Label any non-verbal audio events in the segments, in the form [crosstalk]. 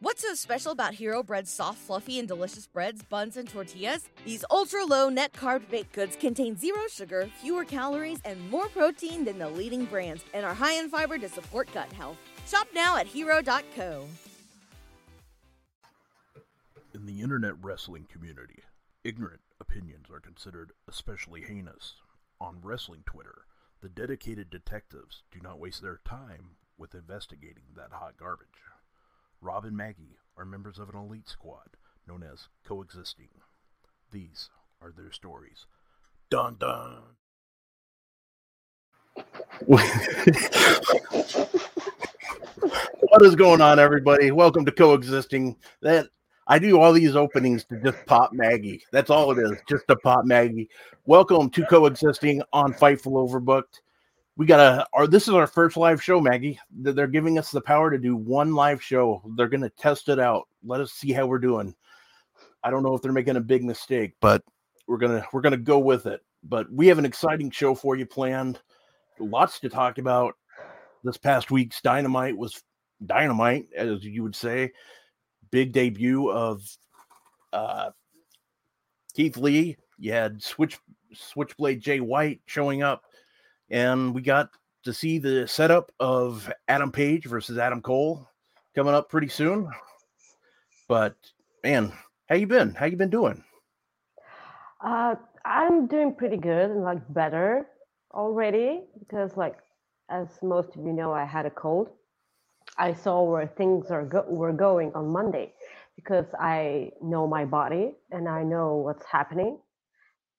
What's so special about Hero Bread's soft, fluffy, and delicious breads, buns, and tortillas? These ultra low net carb baked goods contain zero sugar, fewer calories, and more protein than the leading brands, and are high in fiber to support gut health. Shop now at hero.co. In the internet wrestling community, ignorant opinions are considered especially heinous. On wrestling Twitter, the dedicated detectives do not waste their time with investigating that hot garbage. Rob and Maggie are members of an elite squad known as Coexisting. These are their stories. Dun dun! [laughs] what is going on, everybody? Welcome to Coexisting. That I do all these openings to just pop Maggie. That's all it is, just to pop Maggie. Welcome to Coexisting on Fightful Overbooked we got a our this is our first live show maggie. They're giving us the power to do one live show. They're going to test it out. Let us see how we're doing. I don't know if they're making a big mistake but we're gonna we're gonna go with it. But we have an exciting show for you planned. Lots to talk about. This past week's dynamite was dynamite as you would say. Big debut of uh keith lee. You had switch switchblade jay white showing up and we got to see the setup of Adam Page versus Adam Cole coming up pretty soon. But man, how you been? How you been doing? Uh, I'm doing pretty good and like better already because like as most of you know, I had a cold. I saw where things are go- were going on Monday because I know my body and I know what's happening.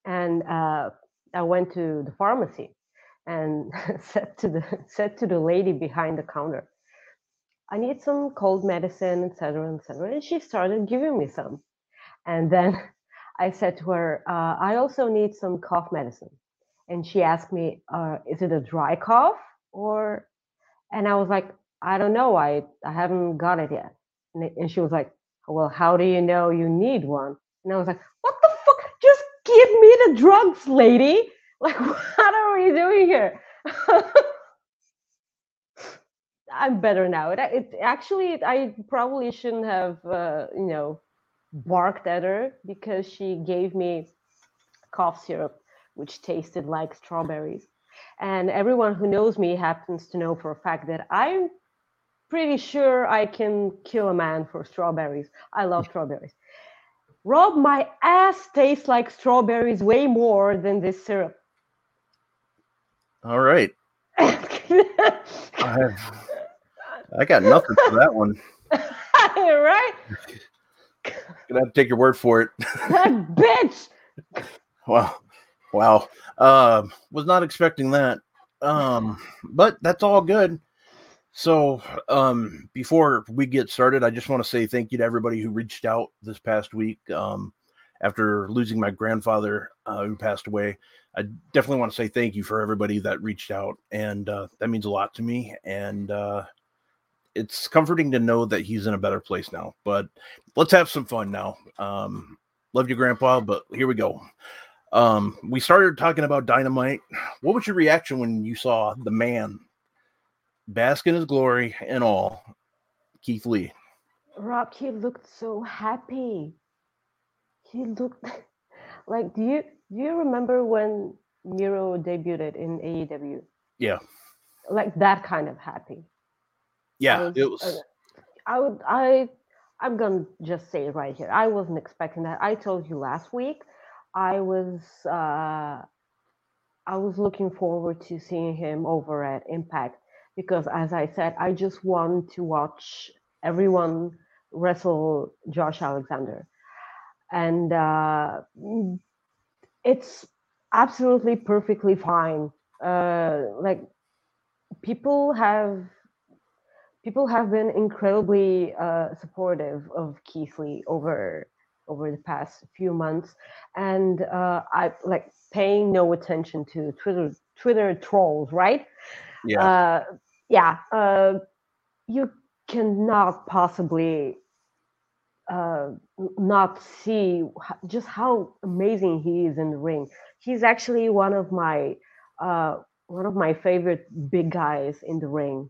And uh, I went to the pharmacy and [laughs] said to the said to the lady behind the counter, "I need some cold medicine, etc., etc." And she started giving me some, and then [laughs] I said to her, uh, "I also need some cough medicine," and she asked me, uh, "Is it a dry cough or?" And I was like, "I don't know. I I haven't got it yet." And, and she was like, "Well, how do you know you need one?" And I was like, "What the fuck? Just give me the drugs, lady." [laughs] Like, what are we doing here? [laughs] I'm better now. It, it, actually, I probably shouldn't have, uh, you know, barked at her because she gave me cough syrup, which tasted like strawberries. And everyone who knows me happens to know for a fact that I'm pretty sure I can kill a man for strawberries. I love strawberries. Rob, my ass tastes like strawberries way more than this syrup. All right. [laughs] I, I got nothing for that one. [laughs] right? Gonna have to take your word for it. that [laughs] bitch. Wow. Wow. Uh, was not expecting that. Um, but that's all good. So, um, before we get started, I just want to say thank you to everybody who reached out this past week. Um, after losing my grandfather uh, who passed away, I definitely want to say thank you for everybody that reached out, and uh, that means a lot to me. And uh, it's comforting to know that he's in a better place now. But let's have some fun now. Um, love you, Grandpa, but here we go. Um, we started talking about dynamite. What was your reaction when you saw the man bask in his glory and all, Keith Lee? Rob, he looked so happy. He looked [laughs] like do you do you remember when Miro debuted in AEW? Yeah. Like that kind of happy. Yeah, was, it was. Uh, I would. I. I'm gonna just say it right here. I wasn't expecting that. I told you last week. I was. Uh, I was looking forward to seeing him over at Impact because, as I said, I just want to watch everyone wrestle Josh Alexander, and uh, it's absolutely perfectly fine. Uh, like people have people have been incredibly uh, supportive of Keith Lee over over the past few months, and uh, I like paying no attention to Twitter Twitter trolls, right? Yeah, uh, yeah. Uh, you cannot possibly uh, not see just how amazing he is in the ring. He's actually one of my uh, one of my favorite big guys in the ring.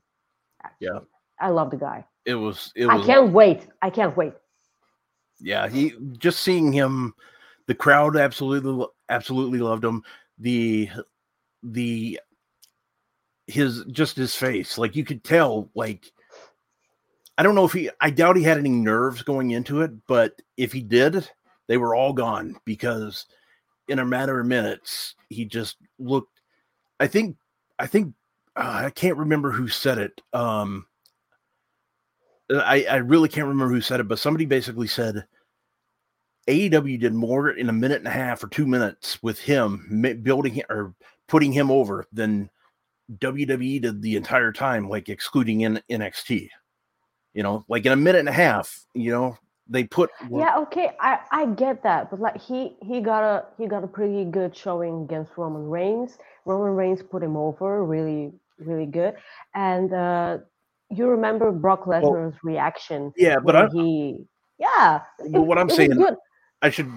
Yeah, I love the guy. it was. It was. I can't wait. I can't wait. Yeah, he just seeing him, the crowd absolutely absolutely loved him. The the his just his face, like you could tell, like I don't know if he. I doubt he had any nerves going into it, but if he did, they were all gone because in a matter of minutes he just looked. I think. I think. Uh, I can't remember who said it. Um, I, I really can't remember who said it, but somebody basically said AEW did more in a minute and a half or two minutes with him building or putting him over than WWE did the entire time, like excluding in NXT. You know, like in a minute and a half, you know, they put Yeah, okay, I I get that, but like he he got a he got a pretty good showing against Roman Reigns. Roman Reigns put him over really really good, and uh you remember Brock Lesnar's well, reaction? Yeah, but I, he yeah. But what I'm [laughs] saying, I should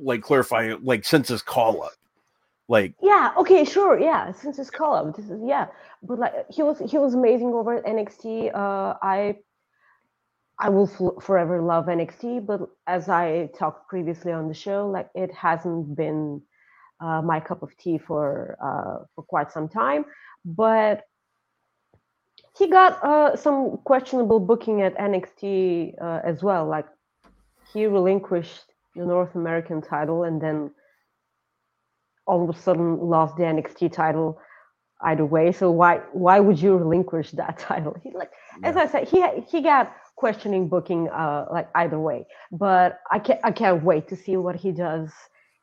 like clarify, like since his call up, like yeah, okay, sure, yeah, since his call up, this is yeah, but like he was he was amazing over at NXT. Uh, I I will f- forever love NXT, but as I talked previously on the show, like it hasn't been uh, my cup of tea for uh, for quite some time. But he got uh, some questionable booking at NXT uh, as well. Like he relinquished the North American title and then all of a sudden lost the NXT title either way. So why why would you relinquish that [laughs] title? He like yeah. as I said, he he got questioning booking uh like either way. But I can't I can't wait to see what he does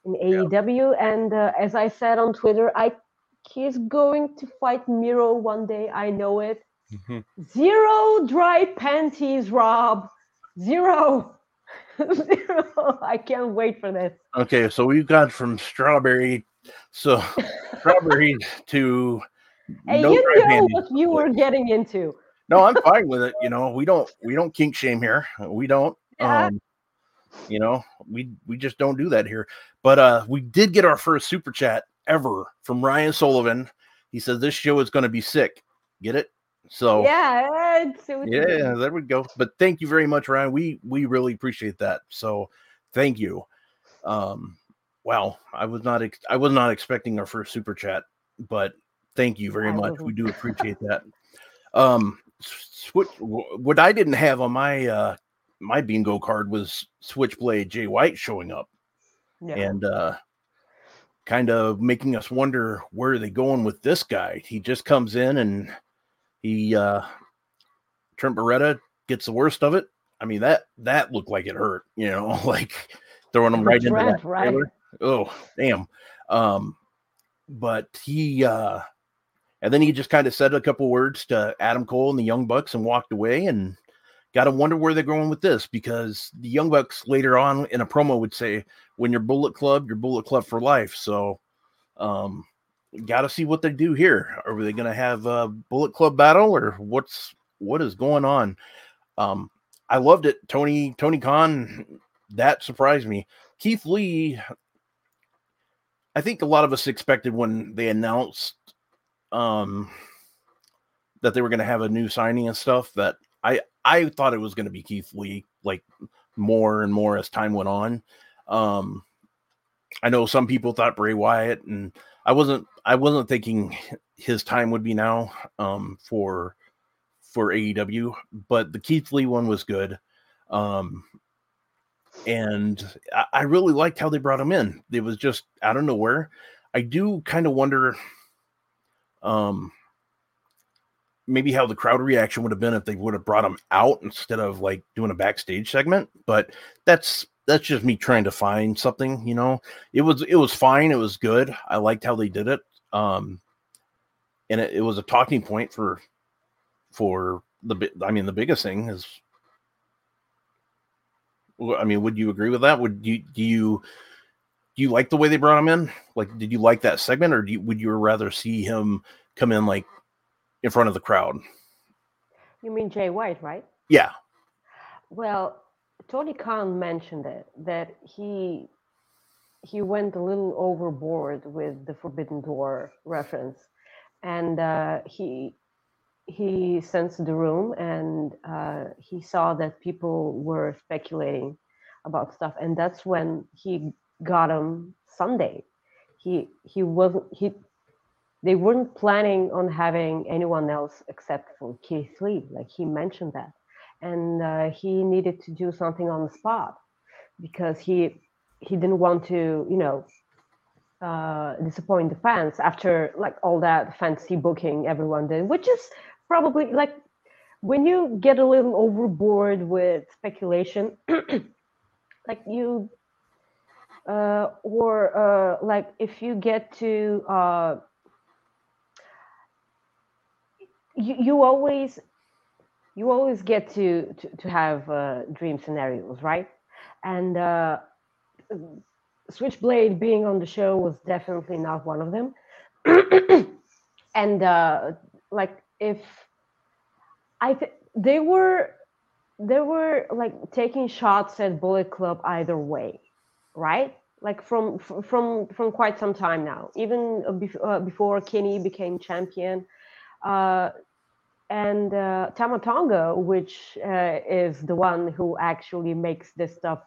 in AEW. And uh, as I said on Twitter, I he's going to fight Miro one day. I know it. Mm-hmm. Zero dry panties, Rob. Zero. [laughs] Zero. I can't wait for this. Okay, so we've got from strawberry, so [laughs] strawberry to. Hey, no you know panties. what you were getting into. No, I'm fine with it. You know, we don't we don't kink shame here. We don't. Yeah. Um, you know, we we just don't do that here. But uh we did get our first super chat ever from Ryan Sullivan. He says this show is going to be sick. Get it? So yeah, yeah, there we go. But thank you very much, Ryan. We we really appreciate that. So thank you. Um, wow, I was not ex- I was not expecting our first super chat, but thank you very much. We do appreciate that. Um, switch what I didn't have on my uh my bingo card was Switchblade Jay White showing up, yeah. and uh kind of making us wonder where are they going with this guy. He just comes in and he uh Trent Beretta gets the worst of it. I mean that that looked like it hurt, you know, [laughs] like throwing him right into that right. Oh, damn. Um, but he uh and then he just kind of said a couple words to Adam Cole and the Young Bucks and walked away and got to wonder where they're going with this because the Young Bucks later on in a promo would say, when you're Bullet Club, you're Bullet Club for life. So, um, got to see what they do here. Are they going to have a Bullet Club battle or what's what is going on? Um, I loved it. Tony Tony Khan that surprised me. Keith Lee. I think a lot of us expected when they announced um that they were going to have a new signing and stuff that I I thought it was going to be Keith Lee like more and more as time went on. Um I know some people thought Bray Wyatt and I wasn't I wasn't thinking his time would be now um, for for AEW, but the Keith Lee one was good. Um, and I, I really liked how they brought him in. It was just out of nowhere. I do kind of wonder um maybe how the crowd reaction would have been if they would have brought him out instead of like doing a backstage segment, but that's that's just me trying to find something, you know. It was it was fine, it was good. I liked how they did it. Um and it, it was a talking point for for the I mean the biggest thing is I mean, would you agree with that? Would you do you do you like the way they brought him in? Like, did you like that segment, or you, would you rather see him come in like in front of the crowd? You mean Jay White, right? Yeah. Well, Tony Khan mentioned it that he he went a little overboard with the Forbidden Door reference, and uh, he he sensed the room and uh, he saw that people were speculating about stuff, and that's when he got him Sunday. He he wasn't he. They weren't planning on having anyone else except for Keith Lee. Like he mentioned that, and uh, he needed to do something on the spot because he he didn't want to you know uh, disappoint the fans after like all that fancy booking everyone did, which is probably like when you get a little overboard with speculation, [clears throat] like you uh, or uh, like if you get to uh, you, you always you always get to to, to have uh, dream scenarios right? And uh, switchblade being on the show was definitely not one of them. [clears throat] And uh, like if i th- they were they were like taking shots at bullet club either way right like from from from quite some time now even uh, before kenny became champion uh, and uh, Tama Tonga, which uh, is the one who actually makes this stuff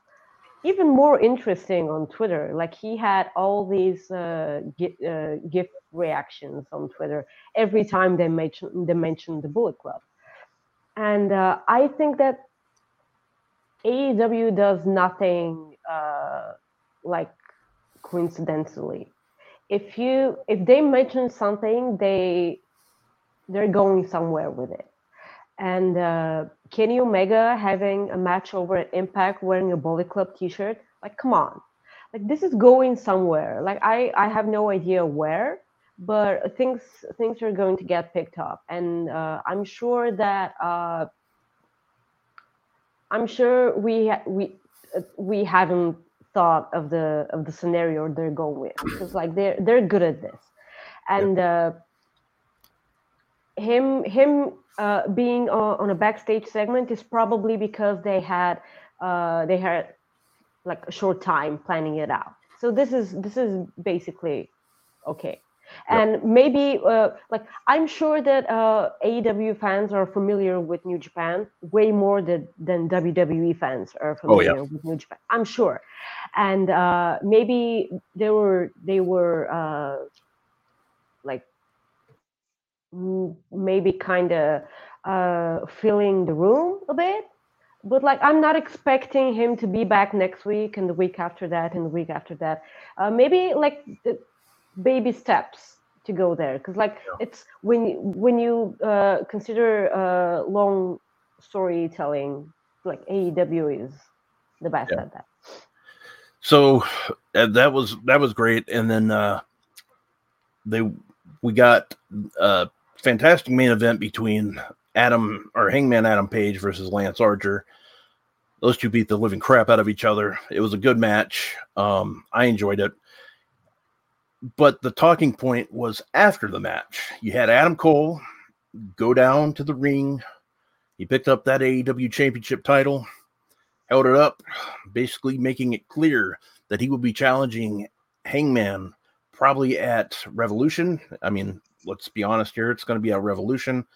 even more interesting on Twitter. Like he had all these uh, uh, gift reactions on Twitter every time they mention they mention the Bullet Club, and uh, I think that AEW does nothing uh, like coincidentally. If you if they mention something, they they're going somewhere with it. And uh, Kenny Omega having a match over at Impact wearing a Bullet Club T-shirt, like come on, like this is going somewhere. Like I I have no idea where, but things things are going to get picked up, and uh, I'm sure that uh, I'm sure we we uh, we haven't thought of the of the scenario they're going with because like they're they're good at this, and. Uh, him him uh, being on, on, a backstage segment is probably because they had uh, they had like a short time planning it out. So this is this is basically okay. And yep. maybe uh, like I'm sure that uh, AEW fans are familiar with New Japan way more than, than WWE fans are familiar oh, yeah. with New Japan. I'm sure, and uh, maybe they were they were uh, like maybe kind of uh, filling the room a bit. But like, I'm not expecting him to be back next week and the week after that and the week after that. Uh, maybe like baby steps to go there, because like yeah. it's when when you uh, consider uh, long storytelling, like AEW is the best yeah. at that. So uh, that was that was great, and then uh, they we got a fantastic main event between Adam or Hangman Adam Page versus Lance Archer. Those two beat the living crap out of each other. It was a good match. Um, I enjoyed it. But the talking point was after the match. You had Adam Cole go down to the ring. He picked up that AEW championship title, held it up, basically making it clear that he would be challenging Hangman probably at Revolution. I mean, let's be honest here, it's going to be a revolution.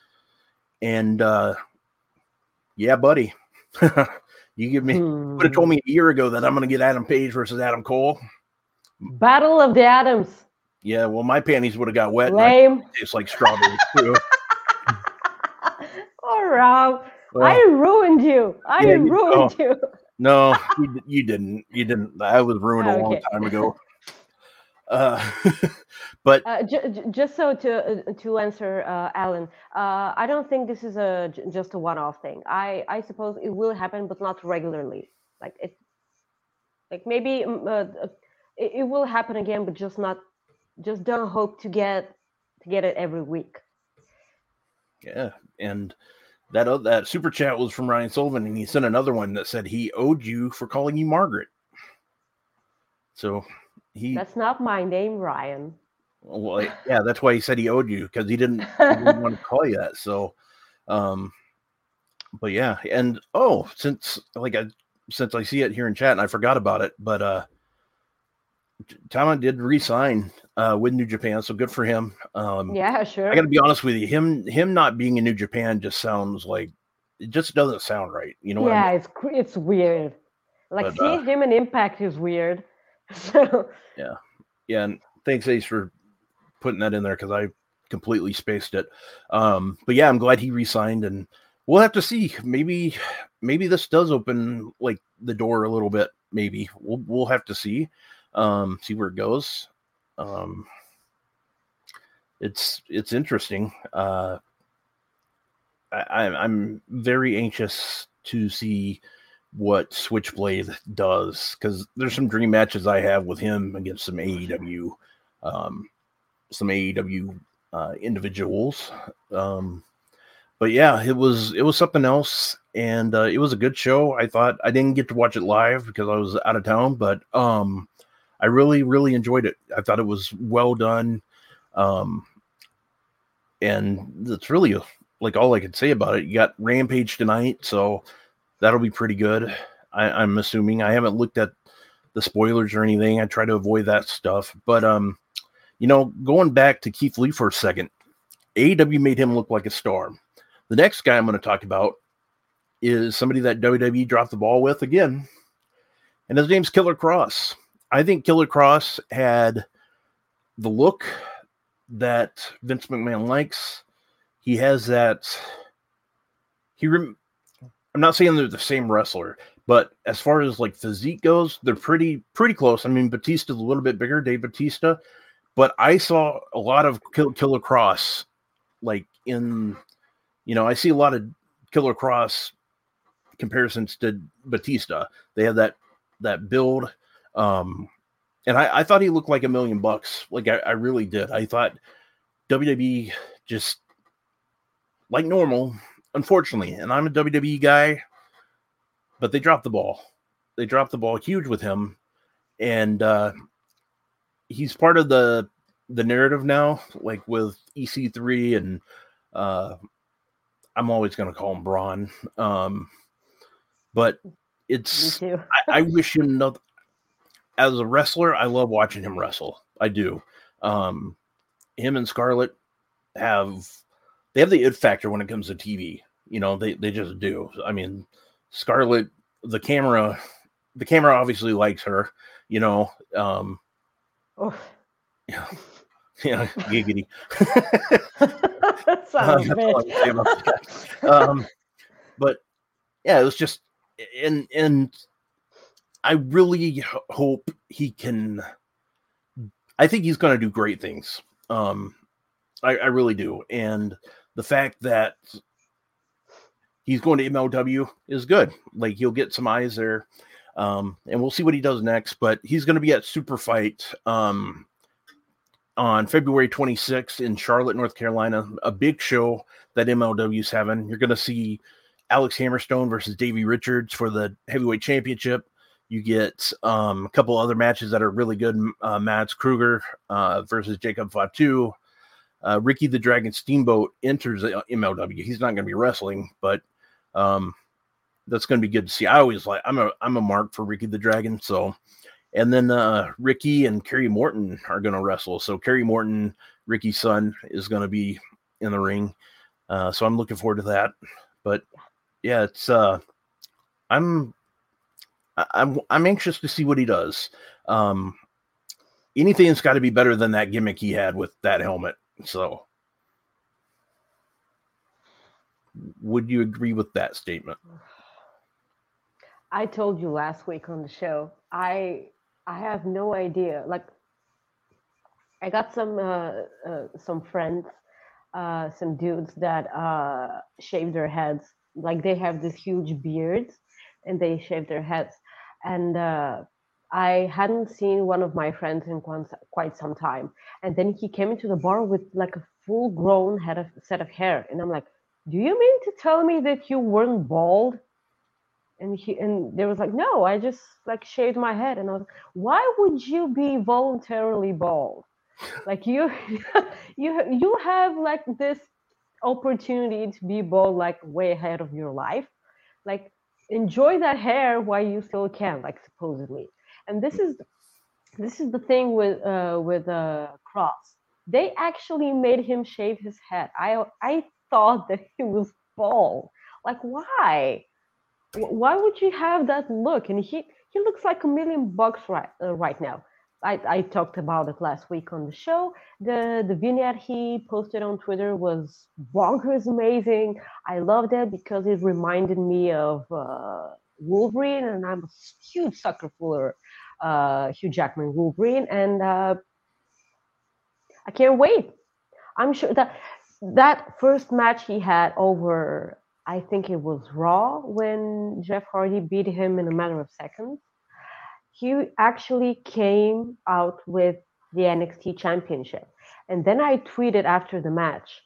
And uh, yeah, buddy, [laughs] you give me hmm. would have told me a year ago that I'm going to get Adam Page versus Adam Cole. Battle of the Atoms. Yeah, well, my panties would have got wet. Lame. It's like strawberries too. [laughs] oh, Rob, well, I ruined you. I yeah, ruined you. No, you, you, didn't. You didn't. I was ruined a long time ago. [laughs] Uh, [laughs] but uh, j- just so to uh, to answer uh, Alan, uh, I don't think this is a j- just a one-off thing. I I suppose it will happen, but not regularly. Like it, like maybe mm, it, it will happen again, but just not. Just don't hope to get to get it every week. Yeah, and that uh, that super chat was from Ryan Sullivan, and he sent another one that said he owed you for calling you Margaret. So he That's not my name, Ryan. Well, yeah, that's why he said he owed you because he didn't, he didn't [laughs] want to call you that. So, um, but yeah, and oh, since like I since I see it here in chat and I forgot about it, but uh, Tama did resign uh, with New Japan, so good for him. Um, yeah, sure. I got to be honest with you. Him him not being in New Japan just sounds like it just doesn't sound right. You know? yeah, I mean? it's it's weird. Like But, seeing uh, him in Impact is weird. [laughs] So Yeah, and thanks Ace for putting that in there because I completely spaced it. Um, but yeah, I'm glad he resigned, and we'll have to see. Maybe maybe this does open like the door a little bit. Maybe we'll we'll have to see. Um, see where it goes. Um, it's it's interesting. Uh, I, I'm very anxious to see what Switchblade does because there's some dream matches I have with him against some AEW, um, some AEW uh, individuals. Um, but yeah, it was it was something else, and uh, it was a good show. I thought I didn't get to watch it live because I was out of town, but um, I really really enjoyed it. I thought it was well done, um, and that's really like all I could say about it. You got Rampage tonight, so that'll be pretty good. I, I'm assuming. I haven't looked at the spoilers or anything. I try to avoid that stuff. But um, you know, going back to Keith Lee for a second, AEW made him look like a star. The next guy I'm going to talk about is somebody that WWE dropped the ball with again, and his name's Killer Kross. I think Killer Kross had the look that Vince McMahon likes. He has that. He rem- I'm not saying they're the same wrestler, but as far as like physique goes, they're pretty pretty close. I mean, Batista's a little bit bigger, Dave Batista, but I saw a lot of Kill, Killer Kross, like in, you know, I see a lot of Killer Kross comparisons to Batista. They have that that build, um, and I, I thought he looked like a million bucks. Like I, I really did. I thought WWE just like normal unfortunately. And I'm a WWE guy, but they dropped the ball. They dropped the ball huge with him, and uh, he's part of the the narrative now, like with EC3 and uh, I'm always going to call him Braun. Um, but it's. I, I wish him no. As a wrestler, I love watching him wrestle. I do. Um, him and Scarlett have they have the it factor when it comes to TV. You know, they they just do. I mean, Scarlett, the camera, the camera obviously likes her. You know, um, Oh. [laughs] yeah, yeah, giggity. [laughs] Son of a [laughs] That's all I can say about bitch. that. um, but yeah, it was just and and I really hope he can. I think he's going to do great things. Um, I, I really do, and the fact that he's going to MLW is good. Like he'll get some eyes there, um, and we'll see what he does next. But he's going to be at Super Fight um, on February 26th in Charlotte, North Carolina. A big show that MLW's having. You're going to see Alex Hammerstone versus Davey Richards for the heavyweight championship. You get um, a couple other matches that are really good. Uh, Mads Krügger uh, versus Jacob Fatu. Uh, Ricky the Dragon Steamboat enters uh, MLW. He's not going to be wrestling, but um, that's going to be good to see. I always like. I'm a I'm a mark for Ricky the Dragon. So, and then uh, Ricky and Kerry Morton are going to wrestle. So Kerry Morton, Ricky's son, is going to be in the ring. Uh, so I'm looking forward to that. But yeah, it's uh, I'm I'm I'm anxious to see what he does. Um, anything's got to be better than that gimmick he had with that helmet. So, would you agree with that statement? [sighs] I told you last week on the show. I I have no idea. Like, I got some uh, uh, some friends, uh, some dudes that uh, shave their heads. Like they have these huge beards, and they shave their heads. And uh, I hadn't seen one of my friends in quite, some time. And then he came into the bar with like a full grown head of set of hair, and I'm like, "Do you mean to tell me that you weren't bald?" and he and there was like no i just like shaved my head and i was like why would you be voluntarily bald like you [laughs] you you have like this opportunity to be bald like way ahead of your life like enjoy that hair while you still can like supposedly and this is this is the thing with uh, with uh, Kross. They actually made him shave his head. I I thought that he was bald. Like why? Why would you have that look? And he he looks like a million bucks right uh, right now. I, I talked about it last week on the show. The the vignette he posted on Twitter was bonkers amazing. I loved it because it reminded me of uh, Wolverine, and I'm a huge sucker for uh, Hugh Jackman Wolverine, and uh, I can't wait. I'm sure that that first match he had over, I think it was Raw when Jeff Hardy beat him in a matter of seconds he actually came out with the NXT championship. And then I tweeted after the match,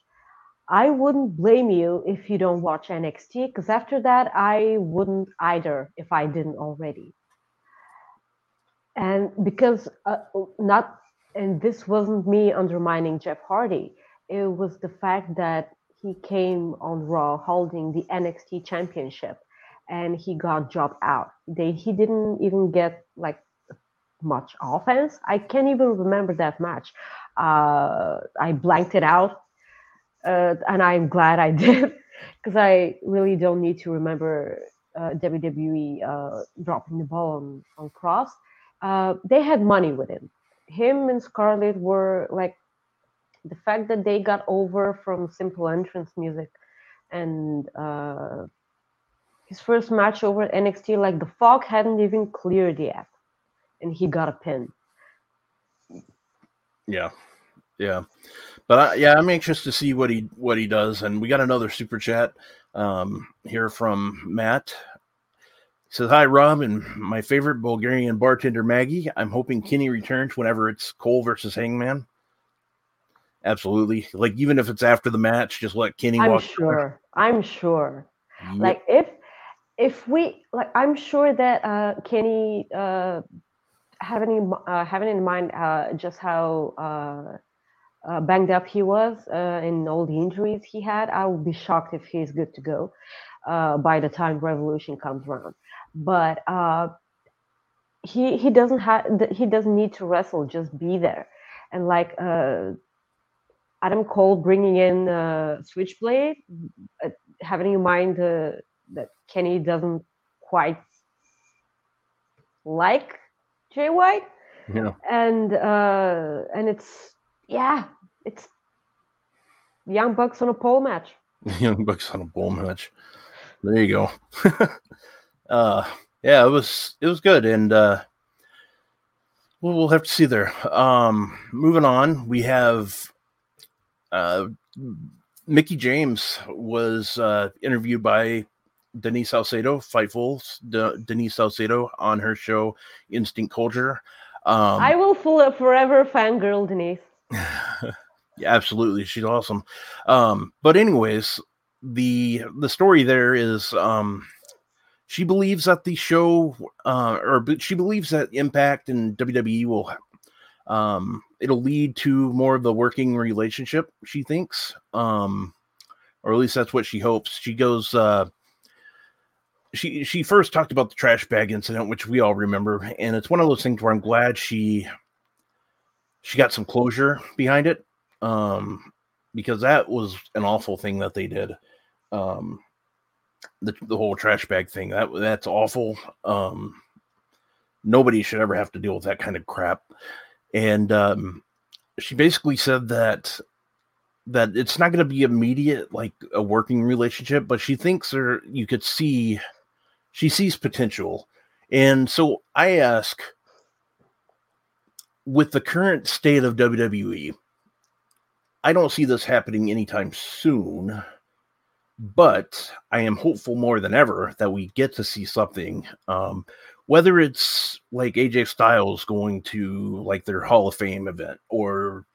I wouldn't blame you if you don't watch NXT, because after that, I wouldn't either if I didn't already. And because uh, not, and this wasn't me undermining Jeff Hardy, it was the fact that he came on Raw holding the NXT championship and he got dropped out. They he didn't even get like much offense. I can't even remember that match. Uh, I blanked it out, uh, and I'm glad I [laughs] did because I really don't need to remember uh, WWE uh, dropping the ball on on Kross. Uh, they had money with him. Him and Scarlett were like the fact that they got over from simple entrance music and uh, his first match over at NXT, like the fog hadn't even cleared yet, and he got a pin. Yeah, yeah, but I, yeah, I'm anxious to see what he what he does. And we got another super chat um, here from Matt. He says, "Hi, Rob, and my favorite Bulgarian bartender Maggie. I'm hoping Kenny returns whenever it's Cole versus Hangman. Absolutely, like even if it's after the match, just let Kenny. I'm sure. I'm sure. Yep. Like if if we like i'm sure that uh, kenny uh, having uh, having in mind uh, just how uh, uh, banged up he was in all the injuries he had i would be shocked if he's good to go by the time revolution comes around. But he he doesn't have he doesn't need to wrestle just be there. And like adam cole bringing in switchblade having in mind the that Kenny doesn't quite like Jay White. Yeah. And uh and it's yeah, it's Young Bucks on a pole match. [laughs] Young Bucks on a pole match. There you go. [laughs] uh yeah, it was it was good and uh we'll, we'll have to see there. Um moving on, we have uh Mickie James was uh interviewed by Denise Salcedo, Fightful's De- Denise Salcedo on her show Instinct Culture. Um, I will full forever fangirl Denise. [sighs] yeah, absolutely, she's awesome. Um, but anyways, the the story there is um, she believes that the show, uh, or she believes that Impact and WWE will, um, it'll lead to more of the working relationship. She thinks, um, or at least that's what she hopes. She goes. Uh, she she first talked about the trash bag incident, which we all remember, and it's one of those things where I'm glad she she got some closure behind it, um, because that was an awful thing that they did. Um, the the whole trash bag thing that that's awful. Um, nobody should ever have to deal with that kind of crap. And um, she basically said that that it's not going to be immediate like a working relationship, but she thinks there you could see she sees potential. And so I ask with the current state of WWE, I don't see this happening anytime soon, but I am hopeful more than ever that we get to see something. Um, whether it's like AJ Styles going to like their Hall of Fame event or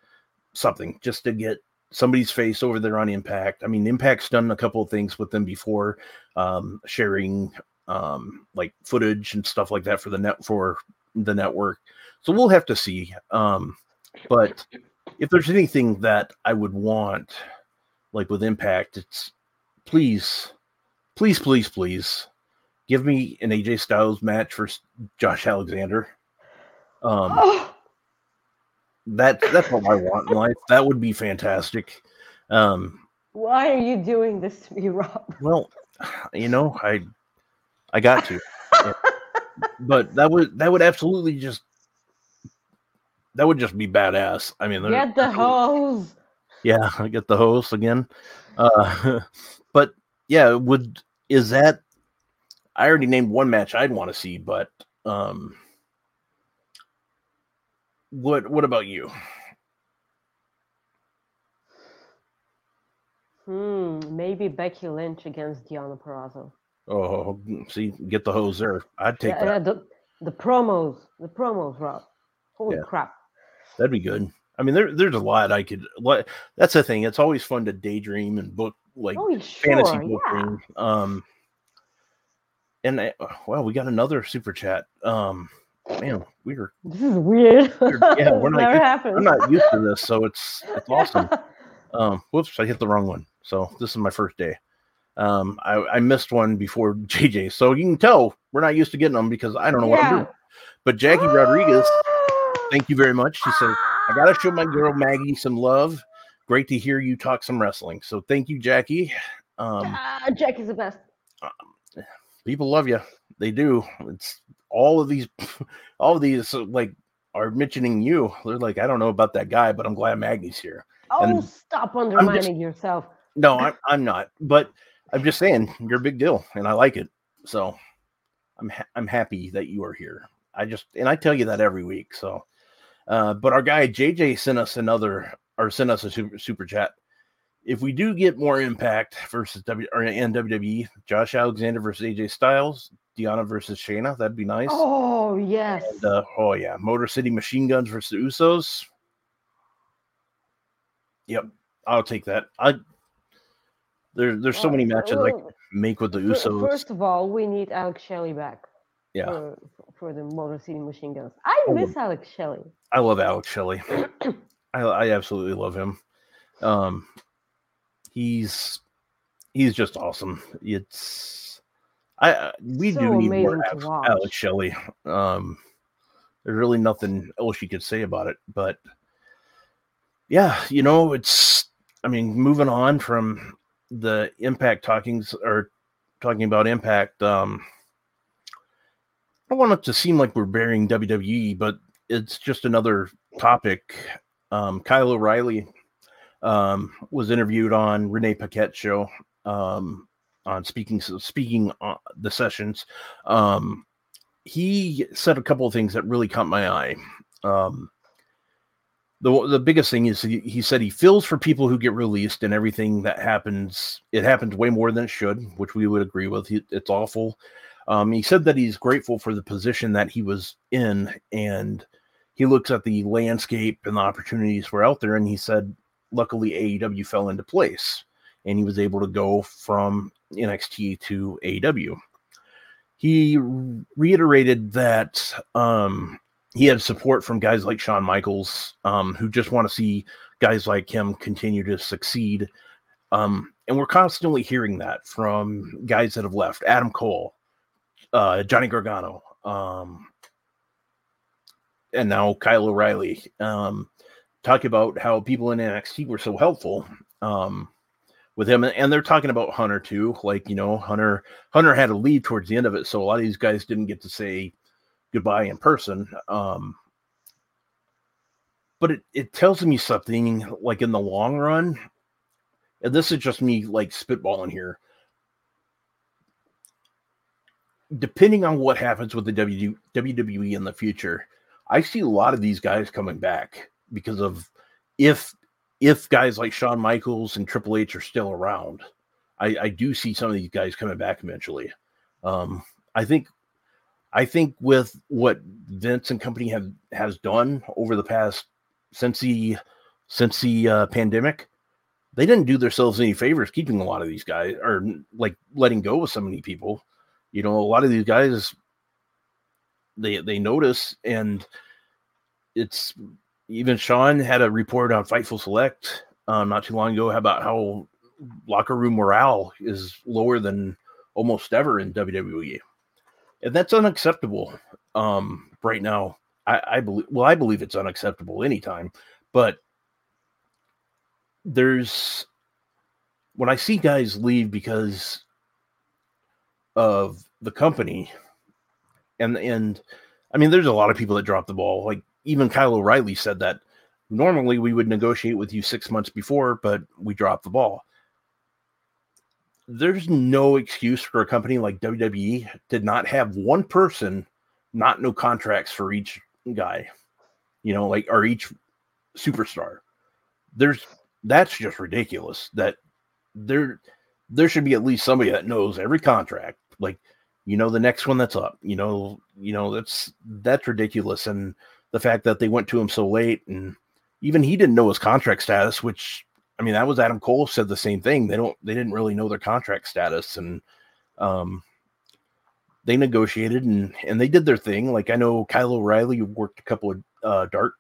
something just to get somebody's face over there on Impact. I mean, Impact's done a couple of things with them before, um, sharing um, like footage and stuff like that for the net for the network. So we'll have to see. Um, but if there's anything that I would want, like with Impact, it's please, please, please, please give me an AJ Styles match for Josh Alexander. Um, Oh, that that's what I want in life. That would be fantastic. Um, why are you doing this to me, Rob? well, you know, I I got to, [laughs] but that would that would absolutely just that would just be badass. I mean, [laughs] Get the hose. Yeah, I get the host again. Uh, [laughs] but yeah, would is that? I already named one match I'd want to see, but um, what what about you? Hmm, maybe Becky Lynch against Deonna Purrazzo. Oh, see, get the hose there. I'd take Yeah, that. the, the promos, the promos, Rob. Holy Yeah. crap. That'd be good. I mean, there there's a lot I could. That's the thing. It's always fun to daydream and book like Oh, fantasy sure, yeah. Um, and I, well, we got another super chat. Um, man, we are. This is weird. Yeah, we're [laughs] not used- happened. I'm not used to this, so it's it's [laughs] awesome. Um, whoops, I hit the wrong one. So this is my first day. Um, I, I missed one before [laughs] JJ, so you can tell we're not used to getting them because I don't know what I'm doing. But Jackie Rodriguez, thank you very much. She says I gotta show my girl Maggie some love. Great to hear you talk some wrestling. So thank you, Jackie. Um, Ah, Jack is the best. people love you. They do. It's all of these, [laughs] all of these uh, like are mentioning you. They're like, I don't know about that guy, but I'm glad Maggie's here. Oh, And stop undermining yourself. No, I'm I'm not. But I'm just saying you're a big deal, and I like it. So I'm ha- I'm happy that you are here. I just and I tell you that every week. So, uh, but our guy JJ sent us another or sent us a super super chat. If we do get more impact versus W or in WWE, Josh Alexander versus AJ Styles, Deonna versus Shayna, that'd be nice. Oh, yes. And, uh, oh yeah, Motor City Machine Guns versus Usos. Yep, I'll take that. I there, there's so many matches I well, make with the Usos. First of all, we need Alex Shelley back yeah, for, for the Motor City Machine Guns. I Oh, miss Alex Shelley. I love Alex Shelley. I, I absolutely love him. Um, he's he's just awesome. It's I I- we So do need more. Alex Shelley. Um, there's really nothing else you could say about it, but yeah, you know, it's I mean, moving on from the impact talkings or talking about impact, um I don't want it to seem like we're burying WWE, but it's just another topic. Um, Kyle O'Reilly um, was interviewed on Renee Paquette's show um, on speaking speaking on the sessions. Um, he said a couple of things that really caught my eye. Um, the the biggest thing is he, he said he feels for people who get released and everything that happens. It happens way more than it should, which we would agree with. He, it's awful. Um, he said that he's grateful for the position that he was in, and he looks at the landscape and the opportunities were out there, and he said, luckily AEW fell into place, and he was able to go from NXT to AEW. He reiterated that um, he had support from guys like Shawn Michaels, um, who just want to see guys like him continue to succeed. Um, and we're constantly hearing that from guys that have left. Adam Cole, uh, Johnny Gargano, um, and now Kyle O'Reilly. Um, talk about how people in NXT were so helpful um, with him, and they're talking about Hunter too. Like you know, Hunter Hunter had to leave towards the end of it, so a lot of these guys didn't get to say goodbye in person. Um, but it, it tells me something like in the long run, and this is just me like spitballing here. Depending on what happens with the WWE in the future, I see a lot of these guys coming back because of if if guys like Shawn Michaels and Triple H are still around, I, I do see some of these guys coming back eventually. Um, I think I think with what Vince and company have has done over the past since the since the uh, pandemic, they didn't do themselves any favors keeping a lot of these guys or like letting go of so many people. You know, a lot of these guys they they notice and it's even Sean had a report on Fightful Select um, not too long ago about how locker room morale is lower than almost ever in WWE, that's unacceptable um, right now. I, I believe well, I believe it's unacceptable anytime, but there's when I see guys leave because of the company, and and I mean, there's a lot of people that drop the ball. Like even Kyle O'Reilly said that normally we would negotiate with you six months before, but we dropped the ball. There's no excuse for a company like WWE to not have one person not know contracts for each guy, you know, like or each superstar. There's that's just ridiculous. That there there should be at least somebody that knows every contract. Like, you know, the next one that's up. You know, you know that's that's ridiculous. And the fact that they went to him so late, and even he didn't know his contract status, which I mean, that was Adam Cole said the same thing. They don't they didn't really know their contract status, and um, they negotiated and and they did their thing. Like I know Kyle O'Reilly worked a couple of uh, dark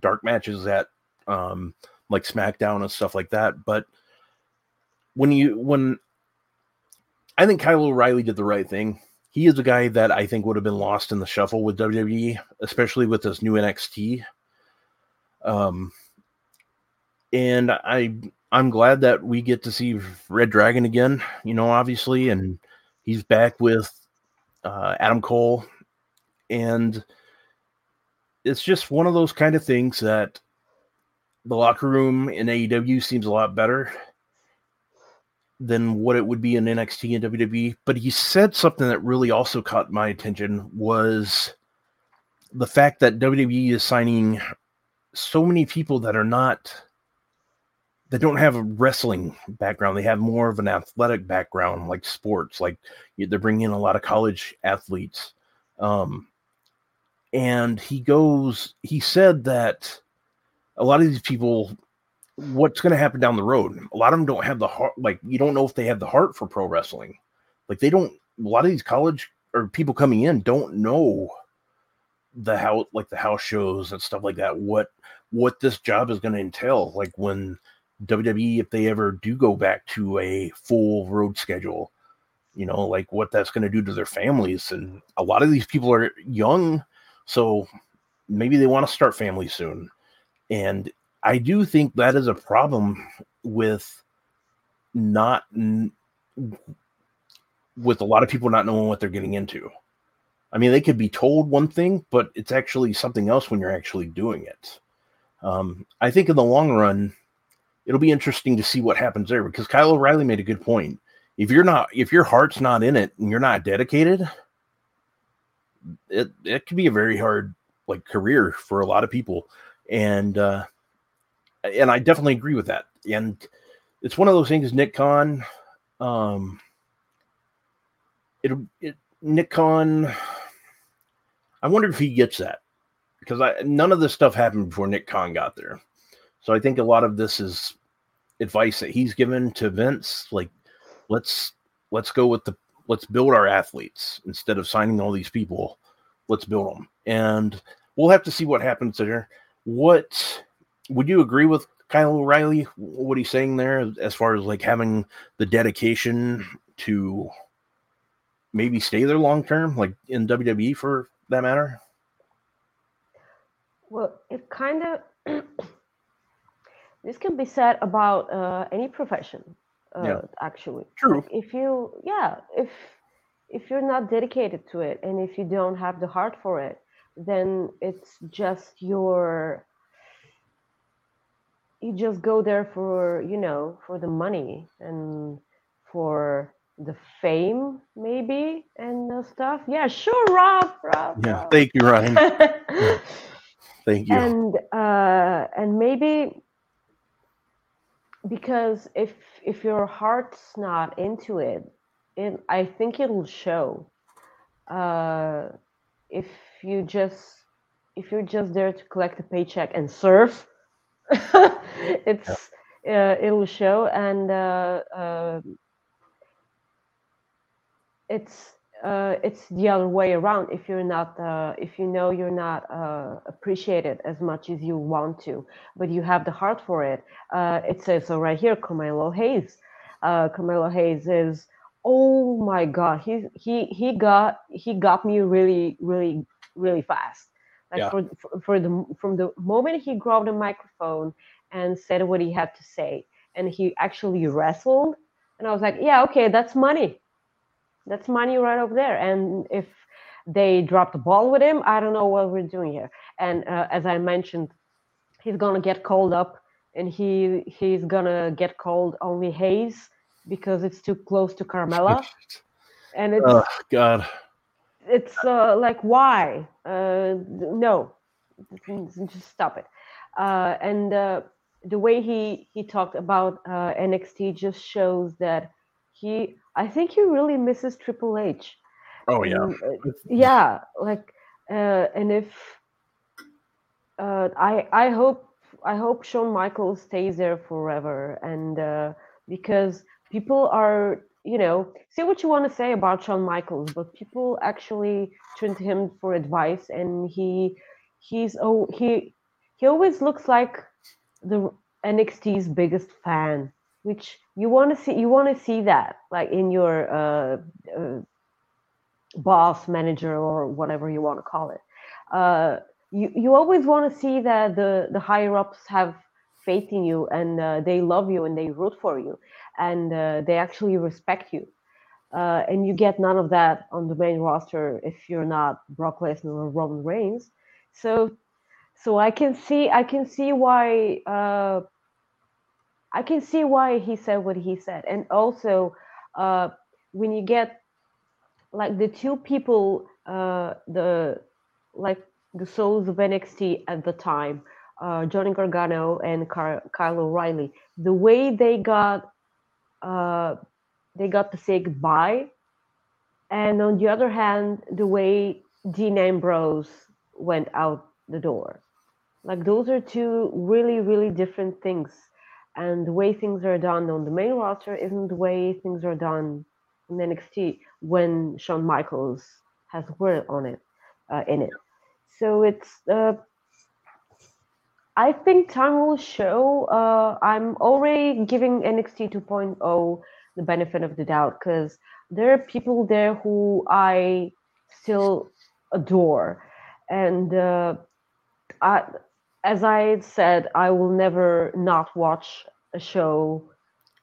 dark matches at um, like SmackDown and stuff like that. But when you when I think Kyle O'Reilly did the right thing. He is a guy that I think would have been lost in the shuffle with WWE, especially with this new NXT. Um, and I I'm glad that we get to see Red Dragon again. You know, obviously, and he's back with uh, Adam Cole, and it's just one of those kind of things that the locker room in AEW seems a lot better than what it would be in NXT and WWE. But he said something that really also caught my attention was the fact that WWE is signing so many people that are not that don't have a wrestling background. They have more of an athletic background, like sports. Like they're bringing in a lot of college athletes. Um, and he goes, he said that a lot of these people, what's going to happen down the road? A lot of them don't have the heart. Like you don't know if they have the heart for pro wrestling. Like they don't. A lot of these college or people coming in don't know the how like the house shows and stuff like that. What what this job is going to entail. Like when WWE, if they ever do go back to a full road schedule, you know, like what that's going to do to their families. And a lot of these people are young, so maybe they want to start families soon. And I do think that is a problem with not with a lot of people not knowing what they're getting into. I mean, they could be told one thing, but it's actually something else when you're actually doing it. Um, I think in the long run, it'll be interesting to see what happens there because Kyle O'Reilly made a good point. If you're not, if your heart's not in it and you're not dedicated, it it can be a very hard like career for a lot of people, and uh, and I definitely agree with that. And it's one of those things. Nick Khan, um, it, it Nick Khan. I wonder if he gets that because I none of this stuff happened before Nick Khan got there. So I think a lot of this is advice that he's given to Vince, like let's let's go with the let's build our athletes instead of signing all these people. Let's build them, and we'll have to see what happens there. What would you agree with Kyle O'Reilly? What he's saying there, as far as like having the dedication to maybe stay there long term, like in WWE for that matter? Well, it kind of [clears throat] this can be said about uh, any profession uh, yeah. actually true if you yeah if if you're not dedicated to it and if you don't have the heart for it then it's just your you just go there for you know for the money and for the fame maybe and the stuff yeah sure rob rob yeah rob. thank you ryan yeah. [laughs] thank you and uh and maybe because if if your heart's not into it, it I think it'll show. Uh, if you just if you're just there to collect a paycheck and serve, [laughs] it's uh, it'll show, and uh, uh, it's uh, it's the other way around if you're not uh, if you know you're not uh, appreciated as much as you want to but you have the heart for it uh, it says so right here Carmelo Hayes uh, Carmelo Hayes is oh my god he he he got he got me really really really fast Like Yeah. for, for for the from the moment he grabbed the microphone and said what he had to say, and he actually wrestled, and I was like, yeah, okay, that's money. That's money right over there. And if they drop the ball with him, I don't know what we're doing here. And uh, as I mentioned, he's gonna get called up, and he he's gonna get called only Hayes because it's too close to Carmella, [laughs] and it's Oh God. it's uh, like why uh, no just stop it uh, and uh, the way he he talked about uh, nxt just shows that he i think he really misses triple h Oh yeah. And, uh, yeah like uh, and if uh, i i hope i hope shawn michaels stays there forever and uh, because people are you know say what you want to say about shawn michaels but people actually turn to him for advice and he he's oh he he always looks like the nxt's biggest fan which you want to see you want to see that like in your uh, uh boss manager or whatever you want to call it. Uh, you, you always want to see that the, the higher ups have faith in you and uh, they love you and they root for you and uh, they actually respect you. Uh, and you get none of that on the main roster if you're not Brock Lesnar or Roman Reigns. So so I can see I can see why uh, I can see why he said what he said. And also uh, when you get like the two people uh the like the souls of NXT at the time uh Johnny Gargano and Car- Kyle O'Reilly the way they got uh they got to say goodbye and on the other hand the way Dean Ambrose went out the door. Like those are two really really different things and the way things are done on the main roster isn't the way things are done in NXT when Shawn Michaels has word on it uh, in it. So it's uh, I think time will show. Uh, I'm already giving NXT 2.0 the benefit of the doubt because there are people there who I still adore, and uh, I, as I said, I will never not watch a show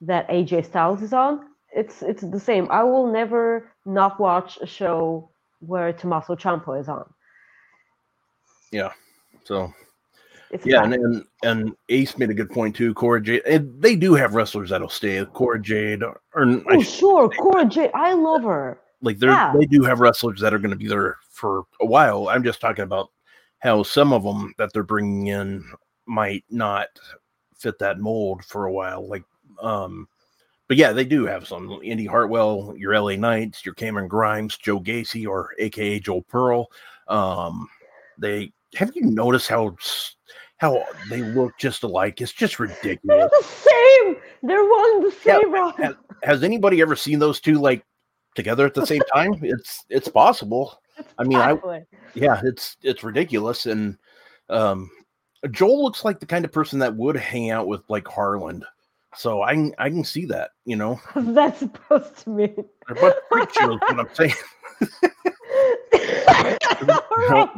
that AJ Styles is on it's it's the same. I will never not watch a show where Tommaso Ciampa is on. Yeah. So It's yeah, and, and and Ace made a good point too. Cora Jade, and they do have wrestlers that'll stay. Cora Jade, or oh sure, Cora Jade, I love her. like they Yeah. they do have wrestlers that are going to be there for a while. I'm just talking about how some of them that they're bringing in might not fit that mold for a while. Like, um, but yeah, they do have some. Indy Hartwell, your LA Knights, your Cameron Grimes, Joe Gacy, or AKA Joel Pearl. Um, they have you noticed how how they look just alike? It's just ridiculous. They're the same. They're one the same. Rob. has, has anybody ever seen those two like together at the same time? [laughs] It's it's possible. It's I mean, I- Yeah, it's it's ridiculous. And um Joel looks like the kind of person that would hang out with like Harland. So I can I can see that, you know. [laughs] That's supposed to mean? They're both freak shows, what I'm saying. [laughs] Right.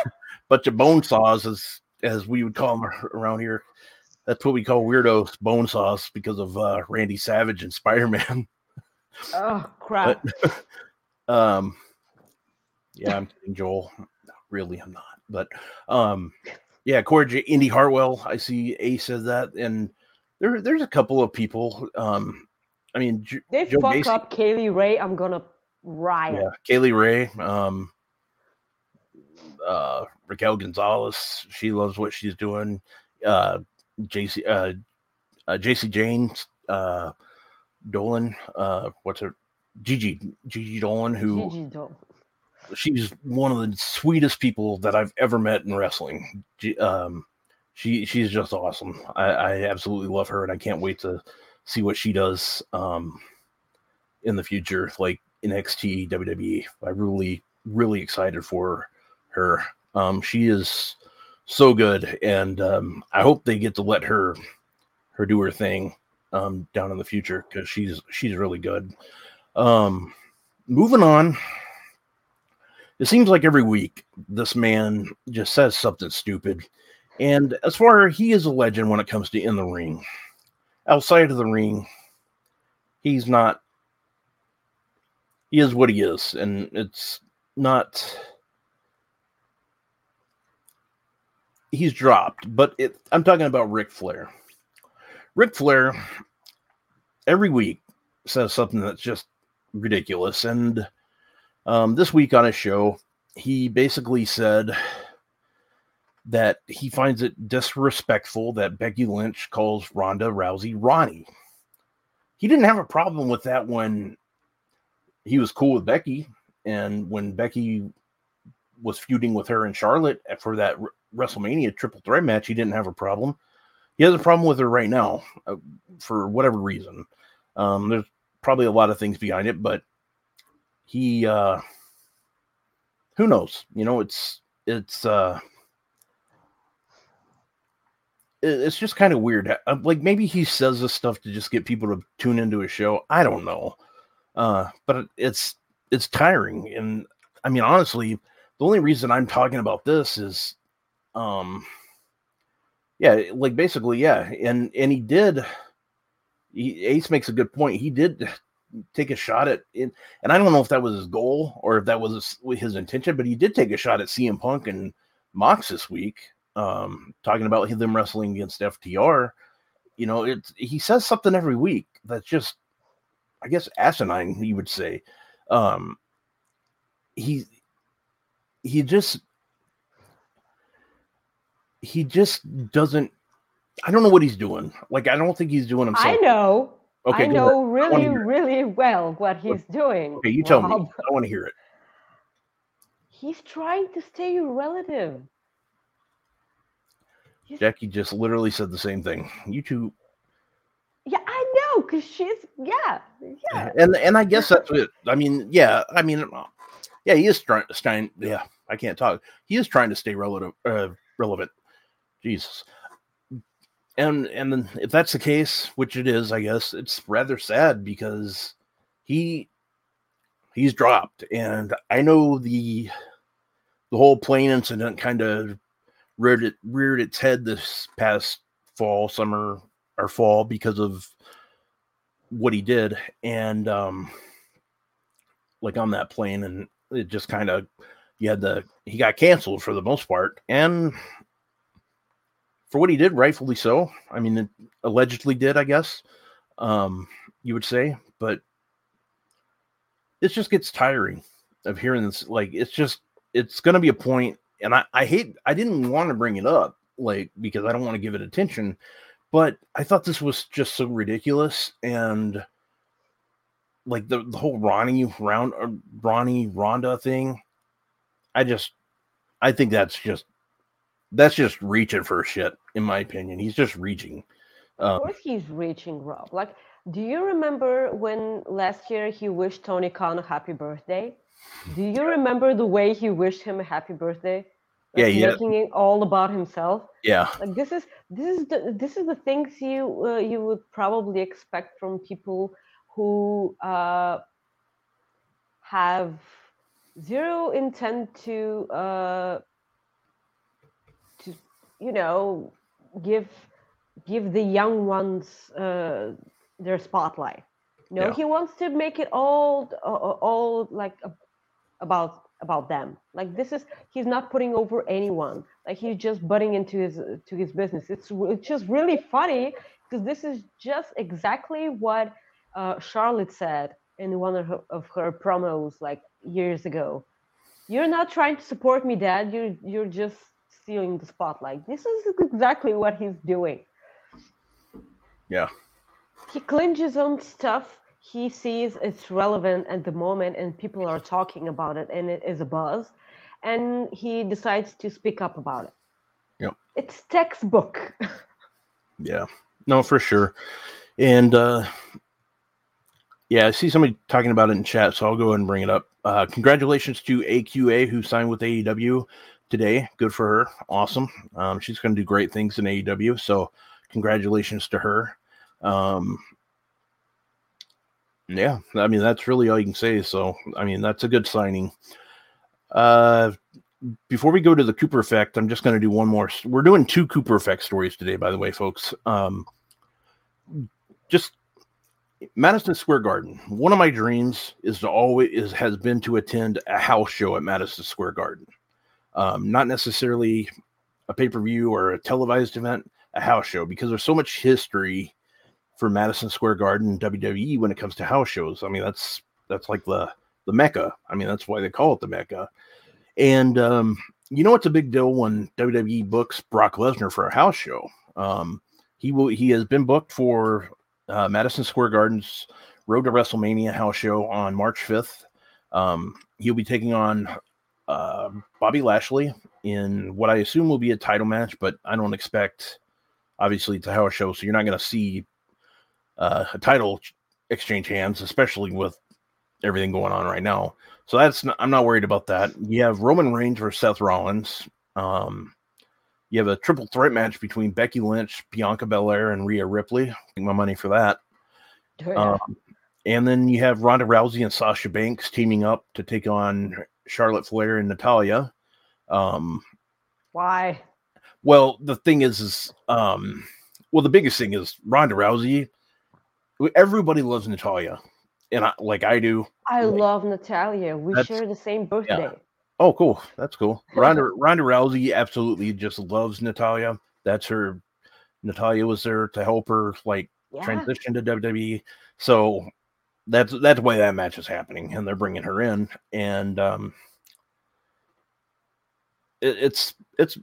[laughs] Bunch of bone saws as as we would call them around here. That's what we call weirdos bone saws because of uh Randy Savage and Spider-Man. oh crap! um yeah i'm kidding joel really i'm not but um yeah Corey J- indy hartwell i see a says that and there there's a couple of people um i mean J- they Joe fuck up Kay Lee Ray. I'm gonna riot. yeah kay lee ray um uh raquel gonzalez she loves what she's doing uh jc uh, uh jc james uh dolan uh what's her gigi gigi dolan who Gigi don't. She's one of the sweetest people that I've ever met in wrestling. She, um, she she's just awesome. I, I absolutely love her, and I can't wait to see what she does um, in the future, like in NXT, WWE. I'm really really excited for her. Um, she is so good, and um, I hope they get to let her her do her thing um, down in the future because she's she's really good. Um, moving on it seems like every week this man just says something stupid. And as far as he is a legend when it comes to in the ring. Outside of the ring, he's not he is what he is, and it's not he's dropped, but it, I'm talking about Ric Flair. Ric Flair every week says something that's just ridiculous, and um, this week on his show, he basically said that he finds it disrespectful that Becky Lynch calls Ronda Rousey Ronnie. He didn't have a problem with that when he was cool with Becky, and when Becky was feuding with her and Charlotte for that WrestleMania triple threat match, he didn't have a problem. He has a problem with her right now uh, for whatever reason. Um, there's probably a lot of things behind it, but he, uh, who knows? You know, it's it's uh, it's just kind of weird. Uh, like maybe he says this stuff to just get people to tune into his show. I don't know, uh, but it's it's tiring. And I mean, honestly, the only reason I'm talking about this is um yeah like basically yeah and and he did he, ace makes a good point he did take a shot at it and i don't know if that was his goal or if that was his, intention but he did take a shot at cm punk and mox this week um talking about them wrestling against ftr you know it he says something every week that's just i guess asinine you would say um he he just he just doesn't. I don't know what he's doing. Like I don't think he's doing himself. I know. Okay, I know really, really well what he's doing. Okay, you tell Rob. me. I want to hear it. He's trying to stay your relative. Jackie just literally said the same thing. You two. Yeah, I know, cause she's yeah, yeah. And and I guess that's it. I mean, yeah, I mean, yeah, he is trying. Trying. Yeah, I can't talk. He is trying to stay relative, uh, relevant. Jesus. And and then if that's the case, which it is, I guess it's rather sad because he he's dropped, and I know the the whole plane incident kind of reared it reared its head this past fall, summer or fall because of what he did, and um, like on that plane, and it just kind of you had the he got canceled for the most part, and for what he did, rightfully so. I mean, allegedly did, I guess, um, you would say, but it just gets tiring of hearing this. Like, it's just, it's going to be a point, and I, I hate, I didn't want to bring it up, like, because I don't want to give it attention, but I thought this was just so ridiculous. And like the, the whole Ronnie round, uh, Ronnie Ronda thing, I just, I think that's just that's just reaching for shit, in my opinion. He's just reaching. Um, of course, he's reaching, Rob. Like, do you remember when last year he wished Tony Khan a happy birthday? Do you remember the way he wished him a happy birthday? Like yeah, yeah. Making it all about himself. Yeah. Like this is this is the this is the things you uh, you would probably expect from people who uh, have zero intent to uh, you know give give the young ones uh, their spotlight. No yeah. he wants to make it all all like about about them. Like this is he's not putting over anyone. Like he's just butting into his to his business. It's it's just really funny because this is just exactly what uh, charlotte said in one of her, of her promos like years ago. You're not trying to support me dad. You're you're just stealing the spotlight. This is exactly what he's doing. Yeah. He clinches on stuff he sees it's relevant at the moment and people are talking about it and it is a buzz and he decides to speak up about it. Yep. It's textbook. [laughs] yeah. No, for sure. And uh yeah, I see somebody talking about it in chat, so I'll go ahead and bring it up. Uh, congratulations to AQA who signed with AEW today. Good for her. Awesome. Um, she's going to do great things in AEW. So, congratulations to her. Um, yeah, I mean, that's really all you can say. So, I mean, that's a good signing. Uh, before we go to the Cooper effect, I'm just going to do one more. We're doing two Cooper effect stories today, by the way, folks. Um, just Madison Square Garden. One of my dreams is to always is, has been to attend a house show at Madison Square Garden. Um, not necessarily a pay per view or a televised event, a house show, because there's so much history for Madison Square Garden WWE when it comes to house shows. I mean, that's that's like the the mecca. I mean, that's why they call it the mecca. And um, you know what's a big deal when WWE books Brock Lesnar for a house show? Um, he will he has been booked for uh, Madison Square Garden's Road to WrestleMania house show on March 5th. Um, he'll be taking on uh, Bobby Lashley in what I assume will be a title match, but I don't expect, obviously, it's a house show, so you're not going to see uh, a title exchange hands, especially with everything going on right now. So that's not, I'm not worried about that. You have Roman Reigns versus Seth Rollins. Um, you have a triple threat match between Becky Lynch, Bianca Belair, and Rhea Ripley. Take my money for that. Oh. Um, and then you have Ronda Rousey and Sasha Banks teaming up to take on Charlotte Flair and Natalya. Um, Why? well, the thing is, is um, well, the biggest thing is Ronda Rousey. Everybody loves Natalya, and I, like I do. I Right. love Natalya. We share the same birthday. Oh, cool. That's cool. Ronda [laughs] Ronda Rousey absolutely just loves Natalya. That's her. Natalya was there to help her like Yeah. transition to WWE. So that's that's the way that match is happening, and they're bringing her in, and um, it, it's it's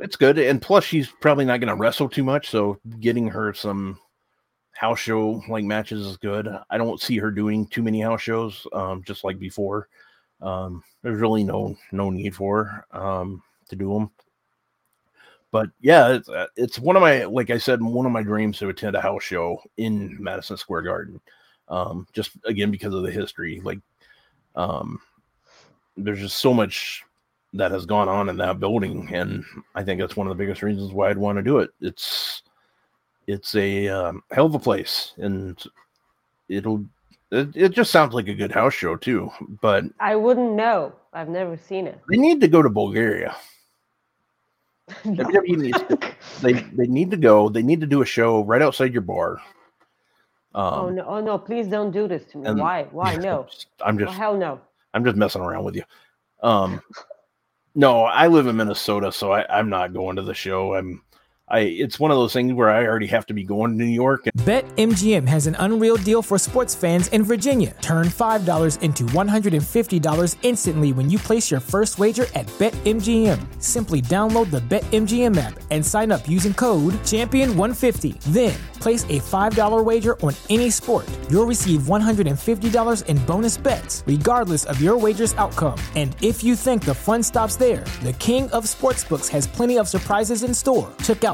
it's good. And plus, she's probably not going to wrestle too much, so getting her some house show like matches is good. I don't see her doing too many house shows, um, just like before. Um, there's really no no need for um, to do them. But yeah, it's, uh, it's one of my like I said, one of my dreams to attend a house show in Madison Square Garden. Um, just again because of the history, like um, there's just so much that has gone on in that building, and I think that's one of the biggest reasons why I'd want to do it. It's it's a um, hell of a place, and it'll it, it just sounds like a good house show too. But I wouldn't know. I've never seen it. they need to go to Bulgaria. [laughs] No. To, they they need to go. They need to do a show right outside your bar. Um, oh no! Oh no! Please don't do this to me. and- Why? Why [laughs] no? I'm Oh, just hell no! I'm just messing around with you. Um, no, I live in Minnesota, so I, I'm not going to the show. I'm I it's one of those things where I already have to be going to New York. BetMGM has an unreal deal for sports fans in Virginia. Turn $5 into $150 instantly when you place your first wager at BetMGM. Simply download the BetMGM app and sign up using code Champion150. Then place a $5 wager on any sport. You'll receive $150 in bonus bets, regardless of your wager's outcome. And if you think the fun stops there, the king of sportsbooks has plenty of surprises in store. Check out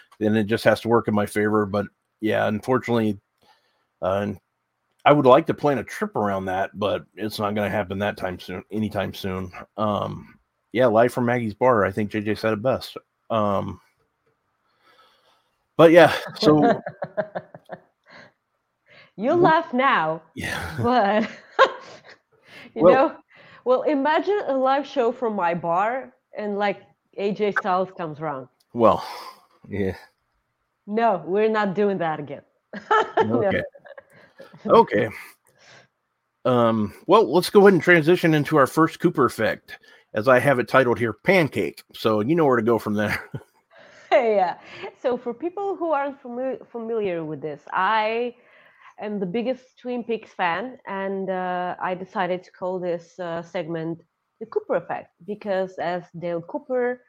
and it just has to work in my favor. But yeah, unfortunately, uh, I would like to plan a trip around that, but it's not going to happen that time soon, anytime soon. Um, yeah, live from Maggie's bar. I think JJ said it best. Um, but yeah, so [laughs] you laugh now, yeah, [laughs] but [laughs] you Well- know, well, imagine a live show from my bar and like AJ Styles comes around. well, yeah, No, we're not doing that again. [laughs] No. okay, okay. Um, well, let's go ahead and transition into our first Cooper effect, as I have it titled here, pancake. So you know where to go from there. [laughs] yeah. So for people who aren't fami- familiar with this, I am the biggest Twin Peaks fan, and uh, I decided to call this uh, segment the Cooper Effect because, as Dale Cooper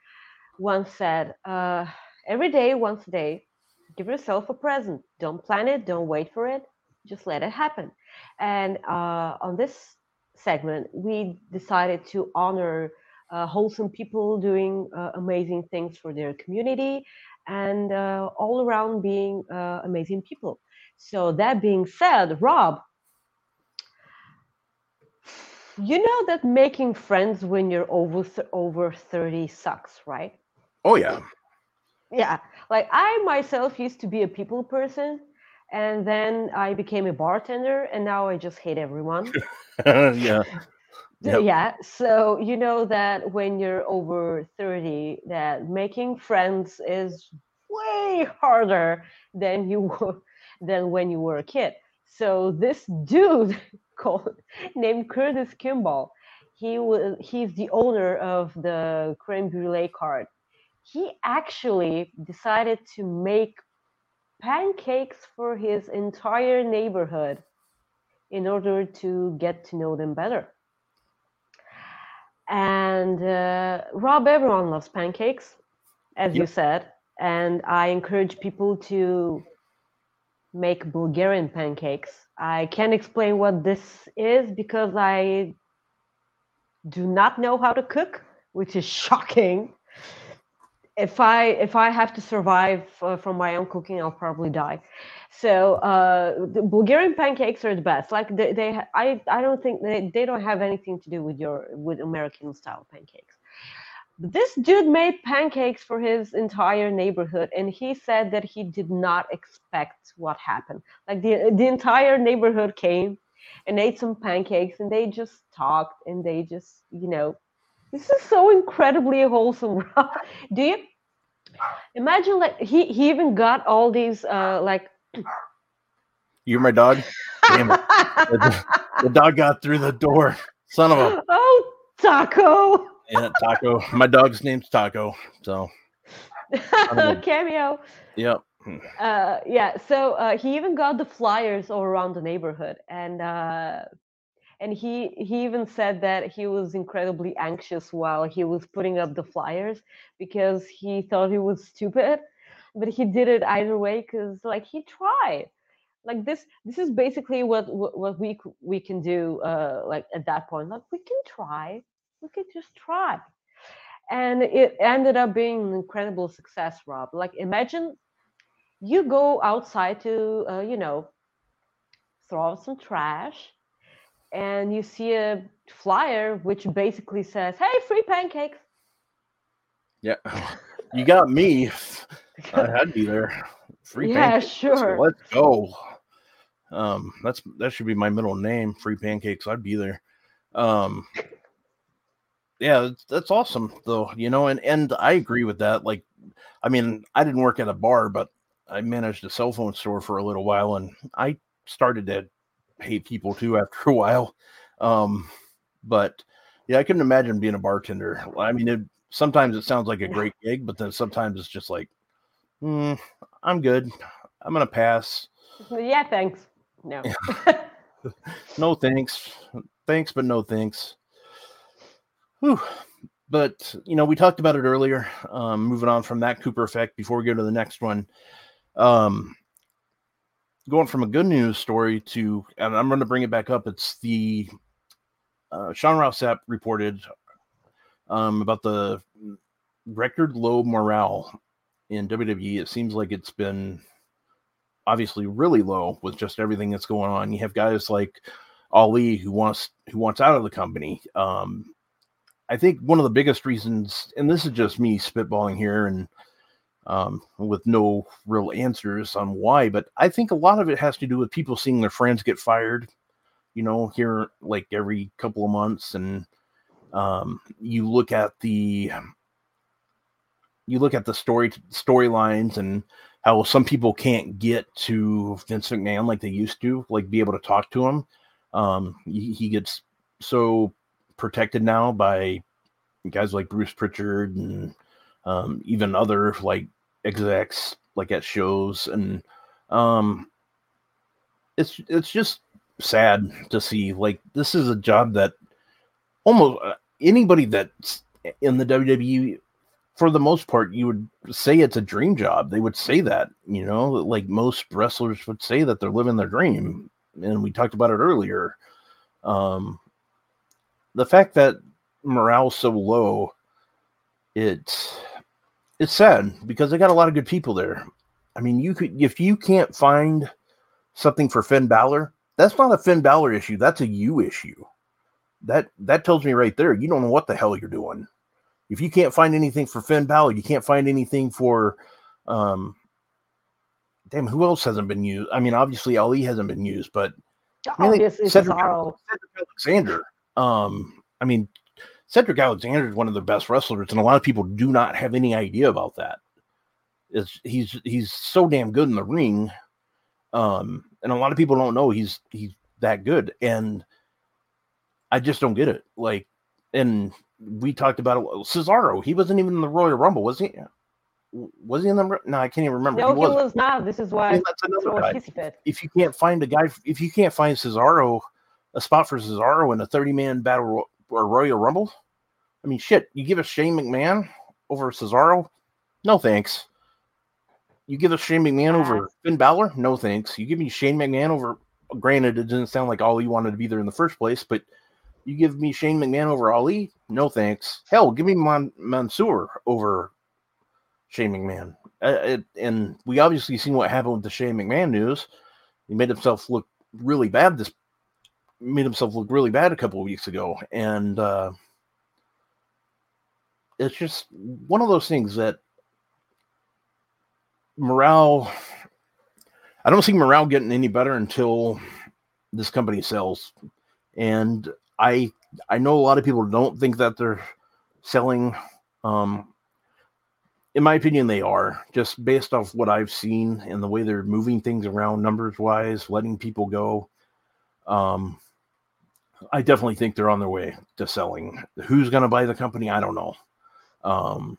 once said, uh, every day, once a day, give yourself a present. Don't plan it, don't wait for it, just let it happen. And uh, on this segment, we decided to honor uh, wholesome people doing uh, amazing things for their community and uh, all around being uh, amazing people. So, that being said, Rob, you know that making friends when you're over th- over 30 sucks, right? Oh yeah. Yeah. Like I myself used to be a people person and then I became a bartender and now I just hate everyone. [laughs] yeah. [laughs] Yep. Yeah, so you know that when you're over 30 that making friends is way harder than you [laughs] were than when you were a kid. So this dude called named Curtis Kimball, he was he's the owner of the creme brulee cart. He actually decided to make pancakes for his entire neighborhood in order to get to know them better. And uh, Rob, everyone loves pancakes, as you said. And I encourage people to make Bulgarian pancakes. I can't explain what this is because I do not know how to cook, which is [laughs] shocking. If I if I have to survive uh, from my own cooking, I'll probably die. So uh, the Bulgarian pancakes are the best. Like they, they I I don't think they, they don't have anything to do with your with American style pancakes. This dude made pancakes for his entire neighborhood, and he said that he did not expect what happened. Like the the entire neighborhood came and ate some pancakes, and they just talked, and they just you know, this is so incredibly wholesome. Do you imagine like he he even got all these uh like You're my dog. Damn it. The, the dog got through the door. Son of a [laughs] oh taco yeah, taco. My dog's name's Taco. So [laughs] cameo. yep. uh yeah so uh he even got the flyers all around the neighborhood and uh and he he even said that he was incredibly anxious while he was putting up the flyers because he thought he was stupid but he did it either way because like he tried. Like this this is basically what what, we we can do uh like at that point. Like we can try. We can just try. And it ended up being an incredible success rob. Like imagine you go outside to uh, you know throw out some trash and you see a flyer which basically says hey free pancakes Yeah. [laughs] You got me. I- had to be there. Free Yeah, pancakes. Sure. Let's go. Um, that's that should be my middle name. Free pancakes. I'd be there. Um, yeah, that's, that's awesome though. You know, and and I agree with that. Like, I mean, I didn't work at a bar, but I managed a cell phone store for a little while, and I started to hate people too after [laughs] a while. Um, but yeah, I couldn't imagine being a bartender. I mean, it, sometimes it sounds like a great gig, but then sometimes it's just like, "Hmm, I'm good. I'm gonna pass. yeah thanks no [laughs] No thanks. Thanks, but no thanks. Whew. But you know, we talked about it earlier. Um, moving on from that Cooper effect before we go to the next one. Um, going from a good news story to, and I'm going to bring it back up. It's the uh, Sean Ross Sapp reported um, about the record low morale in WWE. It seems like it's been obviously really low with just everything that's going on. You have guys like Ali who wants who wants out of the company. Um, I think one of the biggest reasons, and this is just me spitballing here and um, with no real answers on why, but I think a lot of it has to do with people seeing their friends get fired, you know, here like every couple of months. And um, you look at the you look at the story storylines and how some people can't get to Vince McMahon like they used to, like be able to talk to him. Um, he, he gets so protected now by guys like Bruce Pritchard and um, even other like execs like at shows and um it's it's just sad to see. Like this is a job that almost uh, anybody that's in the WWE, for the most part, you would say it's a dream job. They would say that, you know, like most wrestlers would say that they're living their dream. And we talked about it earlier. Um, the fact that morale's so low, it's it's sad because they got a lot of good people there. I mean, you could if you can't find something for Finn Balor, that's not a Finn Balor issue. That's a you issue. That that tells me right there, you don't know what the hell you're doing. If you can't find anything for Finn Balor, you can't find anything for um damn who else hasn't been used? I mean, obviously Ali hasn't been used, but Cedric, Cedric Alexander. Um, I mean, Cedric Alexander is one of the best wrestlers, and a lot of people do not have any idea about that. Is he's he's so damn good in the ring, um, and a lot of people don't know he's he's that good, and I just don't get it. Like, and we talked about it. Cesaro, he wasn't even in the Royal Rumble, was he? Was he in the? No, I can't even remember. No, he, he was not. This is why. That's another guy. If you can't find a guy, if you can't find Cesaro, a spot for Cesaro in a thirty-man battle or Royal Rumble, I mean, shit, you give us Shane McMahon over Cesaro? No thanks. You give us Shane McMahon over Finn Balor? No thanks. You give me Shane McMahon over. Granted, it didn't sound like Ali wanted to be there in the first place, but you give me Shane McMahon over Ali? No thanks. Hell, give me Mon- Mansoor over Shane McMahon. Uh, it, and we obviously seen what happened with the Shane McMahon news. He made himself look really bad. This made himself look really bad a couple of weeks ago, and uh, it's just one of those things that morale I don't see morale getting any better until this company sells. And I I know a lot of people don't think that they're selling um in my opinion they are just based off what I've seen and the way they're moving things around numbers wise, letting people go. Um I definitely think they're on their way to selling. Who's going to buy the company? I don't know. Um,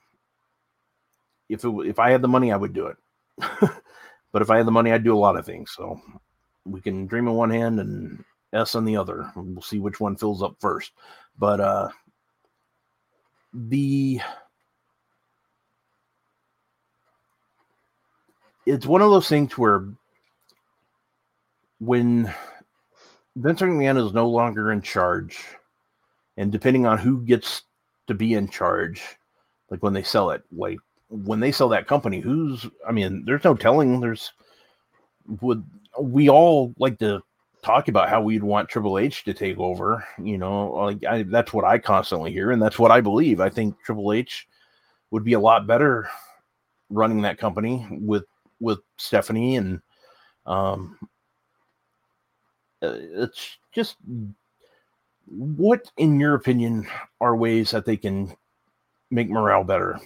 if it if I had the money, I would do it. [laughs] but if I had the money, I'd do a lot of things. So we can dream in one hand and S on the other. We'll see which one fills up first. But uh, the it's one of those things where when Vince McMahon is no longer in charge, and depending on who gets to be in charge, like when they sell it like when they sell that company who's i mean there's no telling. There's would we all like to talk about how we'd want triple h to take over you know like I, that's what i constantly hear and that's what i believe. I think triple h would be a lot better running that company with with stephanie and um uh, it's just what in your opinion are ways that they can make morale better?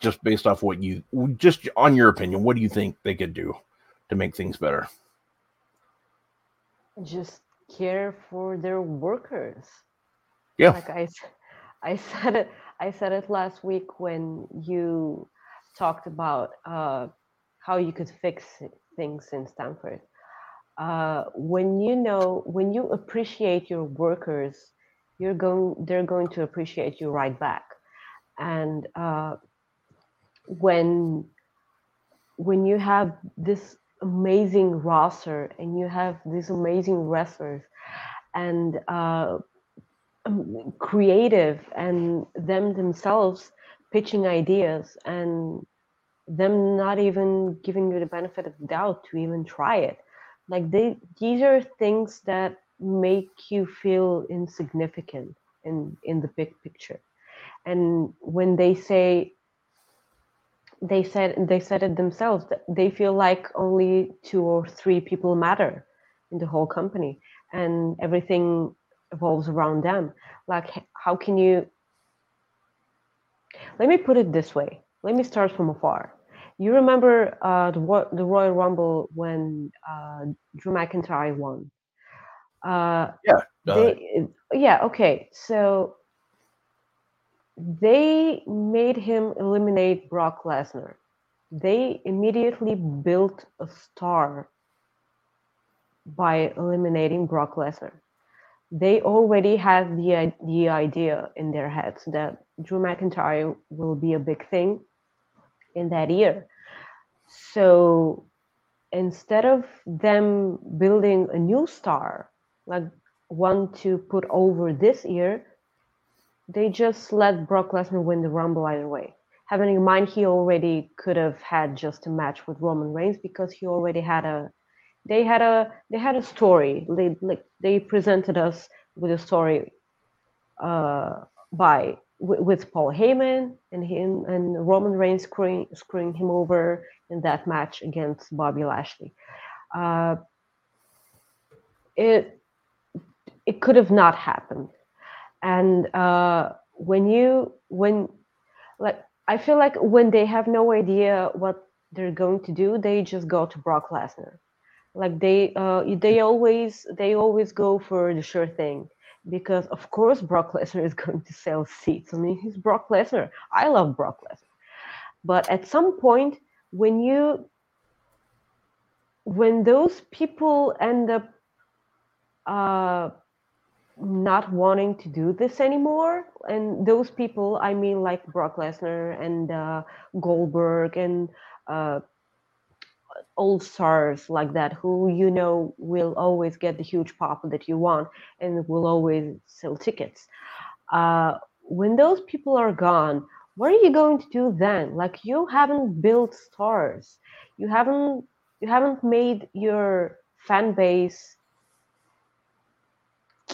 Just based off what you, just on your opinion, what do you think they could do to make things better? Just care for their workers. Yeah. Like I, I said it. I said it last week when you talked about uh, how you could fix things in Stamford. Uh, when you know, when you appreciate your workers you're going they're going to appreciate you right back. And uh, when when you have this amazing roster and you have these amazing wrestlers and uh, um, creative and them themselves pitching ideas and them not even giving you the benefit of doubt to even try it. Like they these are things that make you feel insignificant in in the big picture. And when they say they said they said it themselves that they feel like only two or three people matter in the whole company and everything evolves around them. Like how can you let me put it this way. Let me start from afar. You remember uh, the, the royal rumble when uh, drew mcintyre won uh, yeah. They, yeah. Okay. So they made him eliminate Brock Lesnar. They immediately built a star by eliminating Brock Lesnar. They already had the the idea in their heads that Drew McIntyre will be a big thing in that year. So instead of them building a new star, like one to put over this year, they just let Brock Lesnar win the Rumble either way. Having in mind he already could have had just a match with Roman Reigns because he already had a they had a they had a story. They like they presented us with a story uh, by with, with Paul Heyman and him and Roman Reigns screwing screwing him over in that match against Bobby Lashley. Uh, it it could have not happened, and uh, when you when like I feel like when they have no idea what they're going to do, they just go to Brock Lesnar. Like they uh, they always they always go for the sure thing because of course Brock Lesnar is [laughs] going to sell seats. I mean, he's Brock Lesnar. I love Brock Lesnar. But at some point when you when those people end up uh, not wanting to do this anymore, and those people, I mean, like Brock Lesnar and uh, Goldberg and uh, old stars like that who you know will always get the huge pop that you want and will always sell tickets. Uh, when those people are gone, what are you going to do then? Like you haven't built stars, you haven't you haven't made your fan base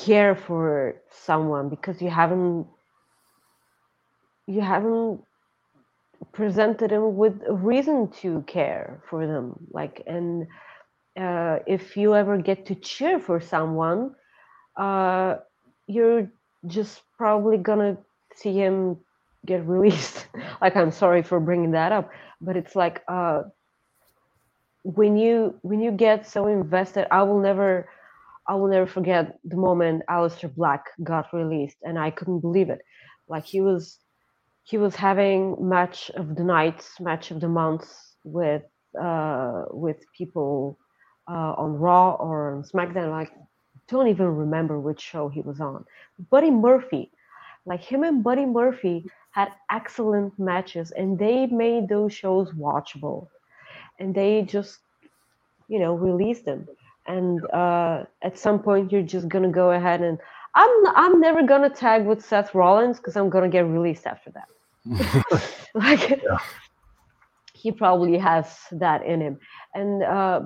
care for someone because you haven't you haven't presented them with a reason to care for them. Like and uh, if you ever get to cheer for someone uh, you're just probably gonna see him get [laughs] released. Like i'm sorry for bringing that up but it's like uh, when you when you get so invested i will never i will never forget the moment Aleister Black got released and i couldn't believe it like he was he was having match of the nights, match of the months with uh, with people uh, on Raw or on SmackDown. Like, don't even remember which show he was on. Buddy Murphy, like him and Buddy Murphy had excellent matches, and they made those shows watchable. And they just, you know, released them. And uh, at some point, you're just gonna go ahead and I'm I'm never gonna tag with Seth Rollins because I'm gonna get released after that. [laughs] like yeah. he probably has that in him, and uh,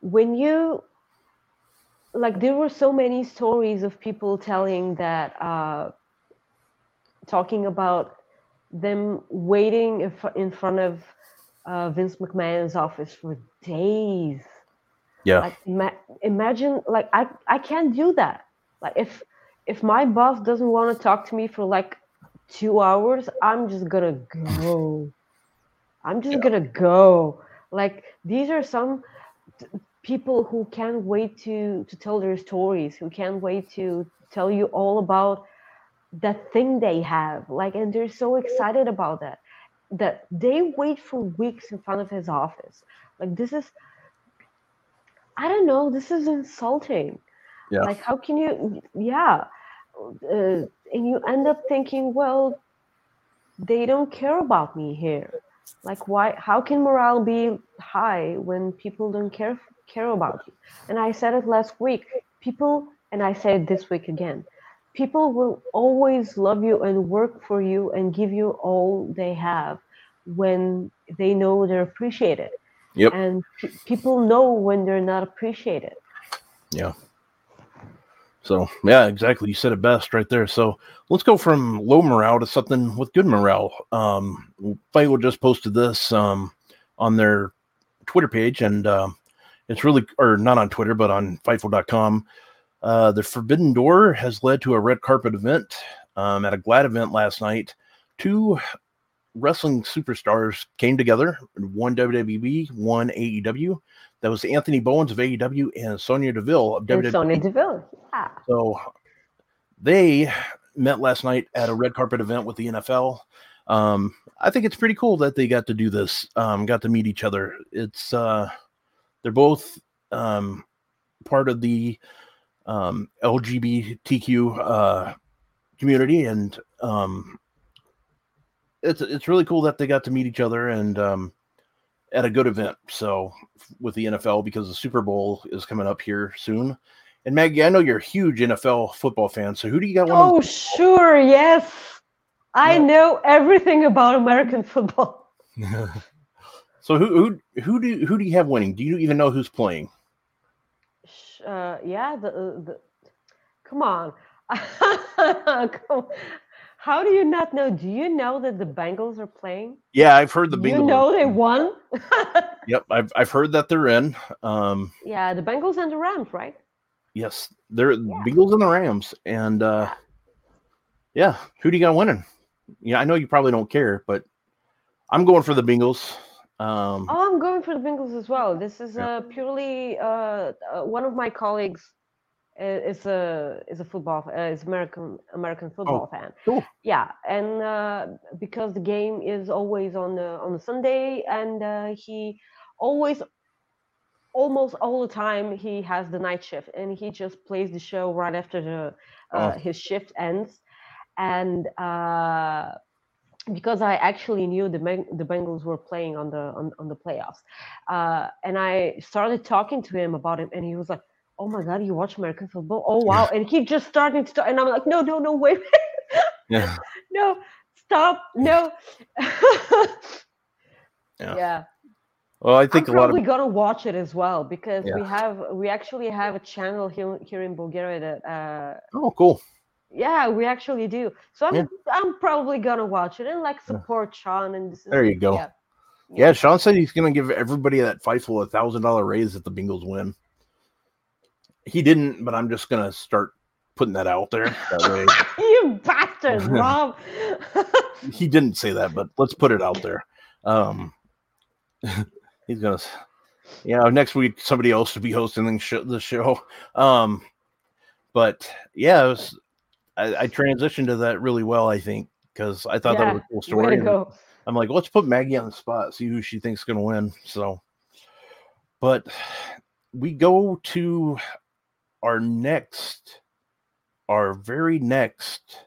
when you like, there were so many stories of people telling that, uh, talking about them waiting in front of uh, Vince McMahon's office for days yeah. Like ima- imagine like I I can't do that. Like if if my boss doesn't want to talk to me for like two hours, I'm just gonna go. I'm just yeah. gonna go. Like these are some t- people who can't wait to to tell their stories, who can't wait to tell you all about that thing they have. Like and they're so excited about that that they wait for weeks in front of his office. Like this is I don't know. This is insulting. Yeah. Like, how can you? Yeah. Uh, and you end up thinking, well, they don't care about me here. Like, why? How can morale be high when people don't care care about you? And I said it last week. People, and I say it this week again. People will always love you and work for you and give you all they have when they know they're appreciated. Yep. And p- people know when they're not appreciated. Yeah. So yeah, exactly. You said it best right there. So let's go from low morale to something with good morale. Um, just posted this um, on their Twitter page, and uh, it's really, or not on Twitter, but on Fightful.com. Uh, the Forbidden Door has led to a red carpet event um, at a GLAAD event last night. Two wrestling superstars came together, one WWE, one AEW. That was Anthony Bowens of AEW and Sonya Deville of and WWE. Sonya Deville, yeah. So they met last night at a red carpet event with the NFL. Um, I think it's pretty cool that they got to do this. Um, got to meet each other. It's uh, they're both um, part of the um, LGBTQ uh, community, and um, it's it's really cool that they got to meet each other and um, at a good event. So with the NFL, because the Super Bowl is coming up here soon. And Maggie, I know you're a huge NFL football fan. So who do you got? One oh, sure, yes. I know everything about American football. [laughs] so who who who do who do you have winning? Do you even know who's playing? Uh, yeah, the, uh, the come on. [laughs] How do you not know? Do you know that the Bengals are playing? Yeah, I've heard the Bengals. You know they won. [laughs] yep, I've I've heard that they're in. Um, yeah, the Bengals and the Rams, right? Yes, they're yeah. Bengals and the Rams, and uh, yeah, who do you got winning? Yeah, I know you probably don't care, but I'm going for the Bengals. Um, oh, I'm going for the Bengals as well. This is uh, purely uh, uh, one of my colleagues is a is a football uh, is American American football oh, fan. Cool. Yeah, and uh, because the game is always on the on the Sunday, and uh, he always almost all the time he has the night shift, and he just plays the show right after the uh, oh. his shift ends, and uh, because I actually knew the the Bengals were playing on the on, on the playoffs, uh, and I started talking to him about it, and he was like oh my god, you watch American football? Oh wow! And he just started to, talk, and I'm like, no, no, no, wait, yeah, [laughs] no, stop, no. [laughs] yeah. yeah. Well, I think I'm a lot probably gonna watch it as well because yeah. we have we actually have a channel here here in Bulgaria that. Uh, oh, cool. Yeah, we actually do. So I'm yeah. I'm probably gonna watch it and like support Sean and. There you go. Yeah. yeah, Sean said he's gonna give everybody that Fightful a thousand dollar raise if the Bengals win. He didn't, but I'm just gonna start putting that out there. That [laughs] you bastard, [laughs] Rob. he didn't say that, but let's put it out there. Um, [laughs] he's gonna, yeah. Next week, somebody else will be hosting the show. Um, but yeah, was, I, I, transitioned to that really well. I think because I thought yeah, that was a cool story. I'm like, let's put Maggie on the spot, see who she thinks is gonna win. So, but we go to our next, our very next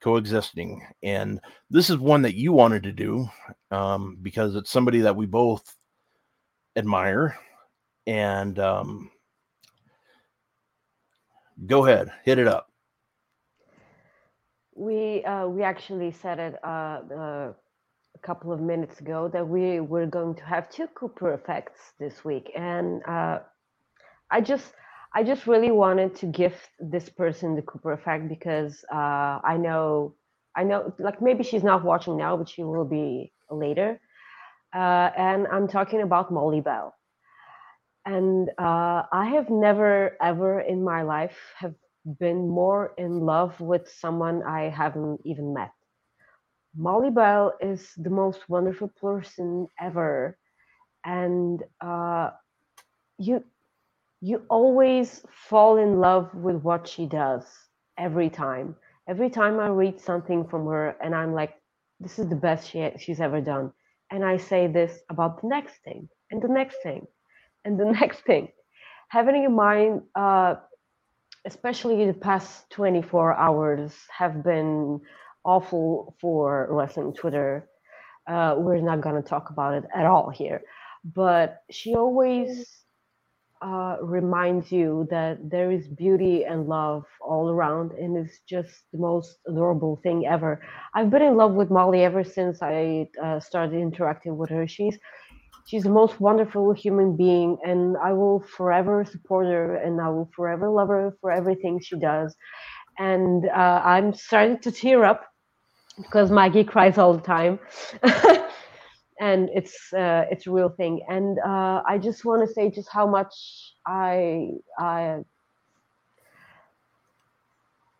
coexisting, and this is one that you wanted to do um, because it's somebody that we both admire, and um, go ahead, hit it up. We uh, we actually said it uh, uh, a couple of minutes ago that we were going to have two Cooper effects this week, and uh, I just I just really wanted to gift this person the Cooper effect because uh, I know, I know, like maybe she's not watching now, but she will be later. Uh, and I'm talking about Molly Bell. And I have never ever in my life have been more in love with someone I haven't even met. Molly Bell is the most wonderful person ever, and uh, you you always fall in love with what she does every time. Every time I read something from her and I'm like, this is the best she, she's ever done. And I say this about the next thing and the next thing and the [laughs] next thing. Having in mind, uh, especially the past 24 hours have been awful for wrestling Twitter. Uh, we're not going to talk about it at all here. But she always uh, reminds you that there is beauty and love all around, and it's just the most adorable thing ever. I've been in love with Molly ever since I uh, started interacting with her. She's she's the most wonderful human being, and I will forever support her, and I will forever love her for everything she does. And uh, I'm starting to tear up because Maggie cries all the time. [laughs] and it's uh, it's a real thing. And uh, I just want to say just how much I I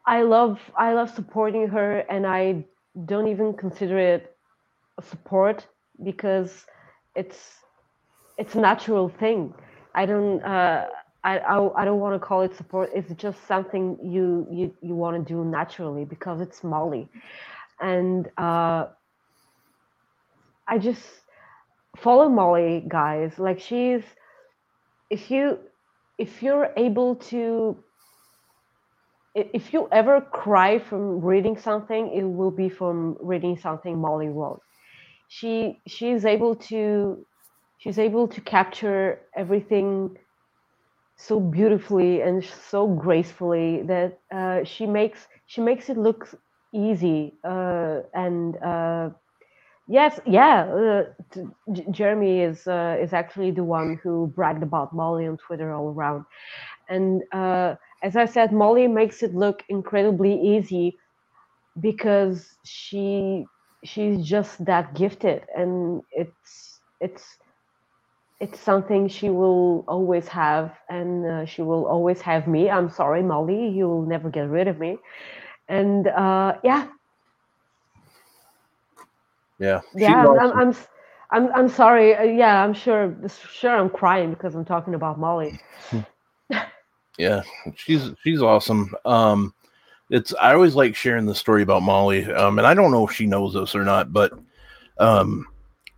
I love I love supporting her, and I don't even consider it support because it's it's a natural thing. I don't. Uh, I, I, don't want to call it support. It's just something you you, you want to do naturally because it's Molly, and uh, I just follow Molly, guys. Like she's if you if you're able to if you ever cry from reading something, it will be from reading something Molly wrote. She she's able to she's able to capture everything so beautifully and so gracefully that uh, she makes she makes it look easy uh, and uh, yes yeah uh, jeremy is uh, is actually the one who bragged about molly on twitter all around. And uh, as i said molly makes it look incredibly easy because she she's just that gifted and it's it's it's something she will always have and uh, she will always have me i'm sorry molly you'll never get rid of me and uh, yeah Yeah. yeah I'm. I'm, I'm i'm i'm sorry Uh, yeah i'm sure sure i'm crying because i'm talking about molly [laughs] Yeah, she's she's awesome. Um, it's I always like sharing the story about Molly. Um, and I don't know if she knows this or not, but um,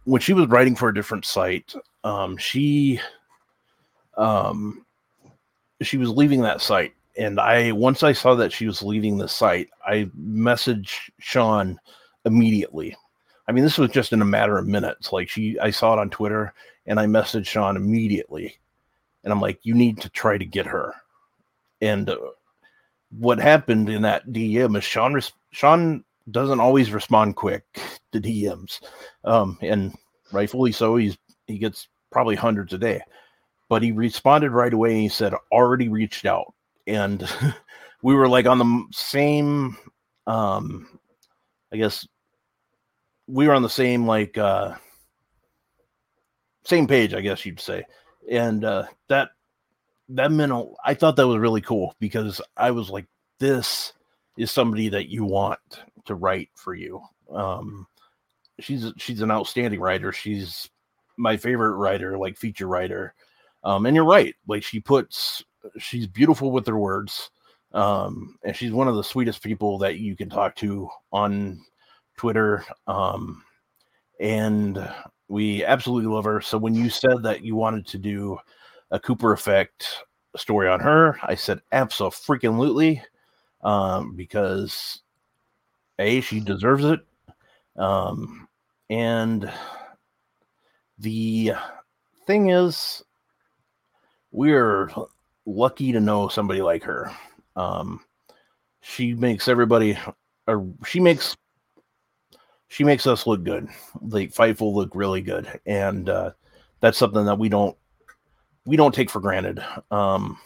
when she was writing for a different site, um, she um, she was leaving that site, and I once I saw that she was leaving the site, I messaged Sean immediately. I mean, this was just in a matter of minutes. Like she, I saw it on Twitter, and I messaged Sean immediately, and I'm like, "You need to try to get her." And uh, what happened in that DM is Sean res- Sean doesn't always respond quick to DMs, um, and rightfully so. He's he gets probably hundreds a day, but he responded right away and he said already reached out, and [laughs] we were like on the same, um, I guess we were on the same like uh, same page, I guess you'd say, and uh, that that meant a- I thought that was really cool because I was like, this is somebody that you want to write for you. Um, she's she's an outstanding writer. She's my favorite writer, like feature writer. Um, and you're right, like she puts she's beautiful with her words. Um, and she's one of the sweetest people that you can talk to on Twitter. Um, and we absolutely love her. So when you said that you wanted to do a Cooper effect story on her, I said absolutely, um, because a she deserves it, um, and the thing is, we're lucky to know somebody like her. Um, she makes everybody, or she makes she makes us look good. Like Fightful look really good, and uh, that's something that we don't we don't take for granted. Um,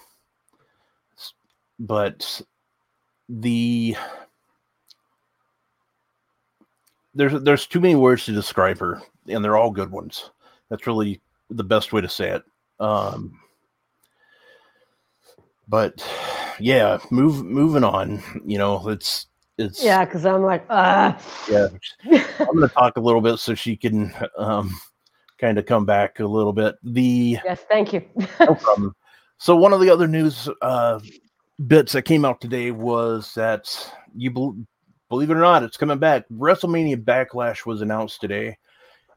but the there's there's too many words to describe her, and they're all good ones. That's really the best way to say it. Um, but yeah, move moving on. You know, it's it's yeah because i'm like uh yeah. I'm to talk a little bit so she can um, kind of come back a little bit. The yes thank you no [laughs] problem. So one of the other news uh, bits that came out today was that you bel believe it or not, it's coming back. WrestleMania Backlash was announced today.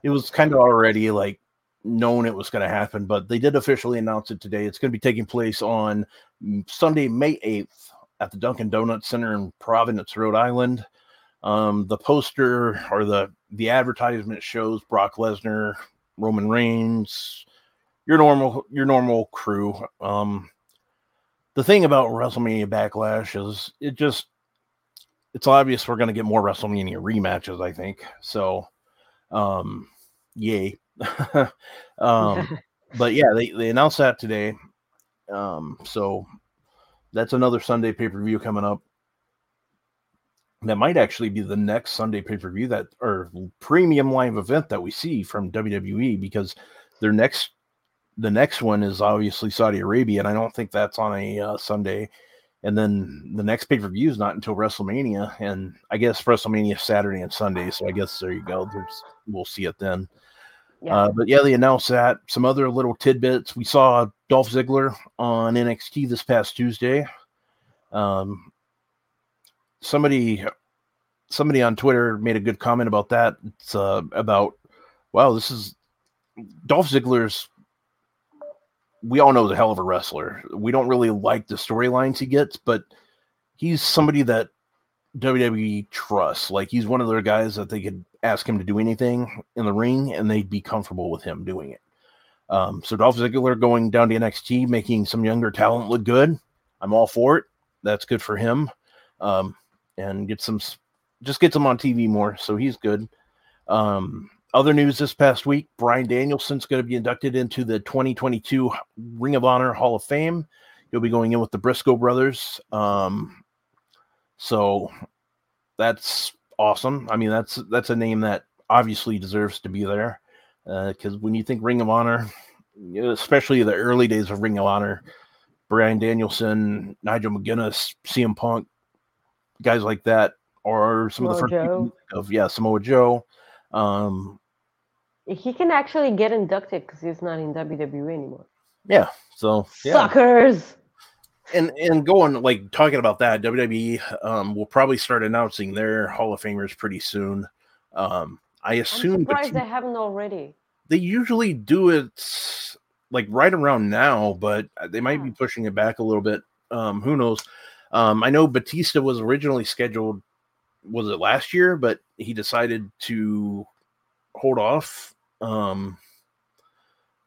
It was kind of already like known it was going to happen, but they did officially announce it today. It's going to be taking place on mm, Sunday, May 8th at the Dunkin' Donuts Center in Providence, Rhode Island. Um, the poster or the the advertisement shows Brock Lesnar, Roman Reigns, your normal your normal crew. Um, the thing about WrestleMania Backlash is it just it's obvious we're going to get more WrestleMania rematches. I think so. Um, yay. [laughs] um, but yeah, they they announced that today. Um, so that's another Sunday pay per view coming up. That might actually be the next Sunday pay per view that or premium live event that we see from WWE because their next the next one is obviously Saudi Arabia, and I don't think that's on a uh, Sunday. And then the next pay per view is not until WrestleMania, and I guess WrestleMania Saturday and Sunday. So I guess there you go. There's we'll see it then. yeah Uh, but yeah, they announced that. Some other little tidbits. We saw Dolph Ziggler on NXT this past Tuesday. Um, somebody, somebody on Twitter made a good comment about that. It's uh, about, wow, this is Dolph Ziggler's we all know a hell of a wrestler. We don't really like the storylines he gets, but he's somebody that WWE trusts. Like he's one of their guys that they could ask him to do anything in the ring and they'd be comfortable with him doing it. Um, so Dolph Ziggler going down to NXT, making some younger talent look good. I'm all for it. That's good for him. Um, and get some, just gets him on TV more. So he's good. Um, other news this past week Bryan Danielson's going to be inducted into the 2022 Ring of Honor Hall of Fame. He'll be going in with the Briscoe brothers. Um, so that's awesome. I mean, that's that's a name that obviously deserves to be there because uh, when you think Ring of Honor, especially the early days of Ring of Honor, Brian Danielson, Nigel McGuinness, CM Punk, guys like that, or some Samoa of the first of yeah Samoa Joe. Um, he can actually get inducted because he's not in WWE anymore. Yeah, so yeah. suckers. And and going like talking about that, WWE um, will probably start announcing their Hall of Famers pretty soon. Um, I assume. I'm surprised they haven't already. They usually do it like right around now, but they might be pushing it back a little bit. Um, who knows? Um, I know Batista was originally scheduled, was it last year, but he decided to hold off. Um,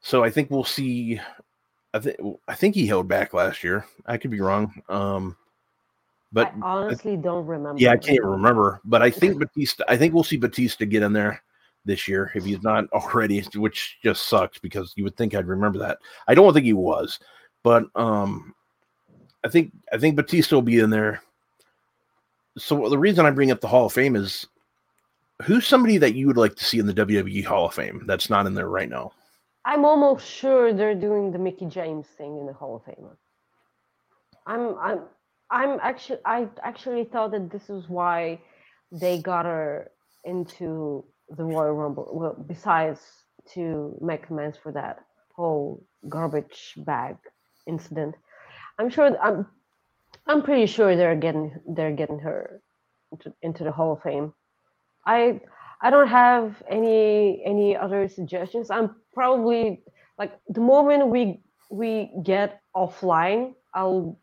so I think we'll see. I think I think he held back last year. I could be wrong. Um, but I honestly don't remember. Yeah, I can't remember. But I think Batista. I think we'll see Batista get in there this year if he's not [laughs] already, which just sucks because you would think I'd remember that. I don't think he was, but um, I think I think Batista will be in there. So the reason I bring up the Hall of Fame is who's somebody that you would like to see in the WWE Hall of Fame that's not in there right now? I'm almost sure they're doing the Mickie James thing in the Hall of Fame. I'm I'm I'm actually I actually thought that this is why they got her into the Royal Rumble. Well, besides to make amends for that whole garbage bag incident, I'm sure I'm I'm pretty sure they're getting they're getting her into, into the Hall of Fame. I I don't have any any other suggestions. I'm probably like the moment we we get offline, I'll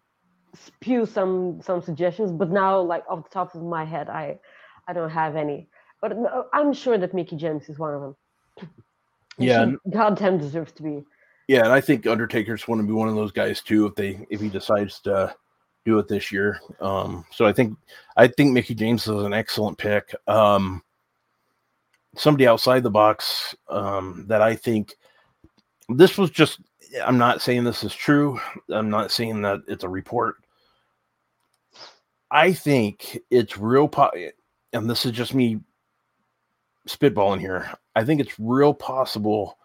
spew some some suggestions. But now, like off the top of my head, I I don't have any. But uh, I'm sure that Mickie James is one of them. Yeah, goddamn deserves to be. Yeah, and I think Undertaker's going to be one of those guys too if they if he decides to do it this year. Um, so I think I think Mickie James is an excellent pick. Um, somebody outside the box um, that I think this was just. I'm not saying this is true. I'm not saying that it's a report. I think it's real, po- and this is just me spitballing here. I think it's real possible,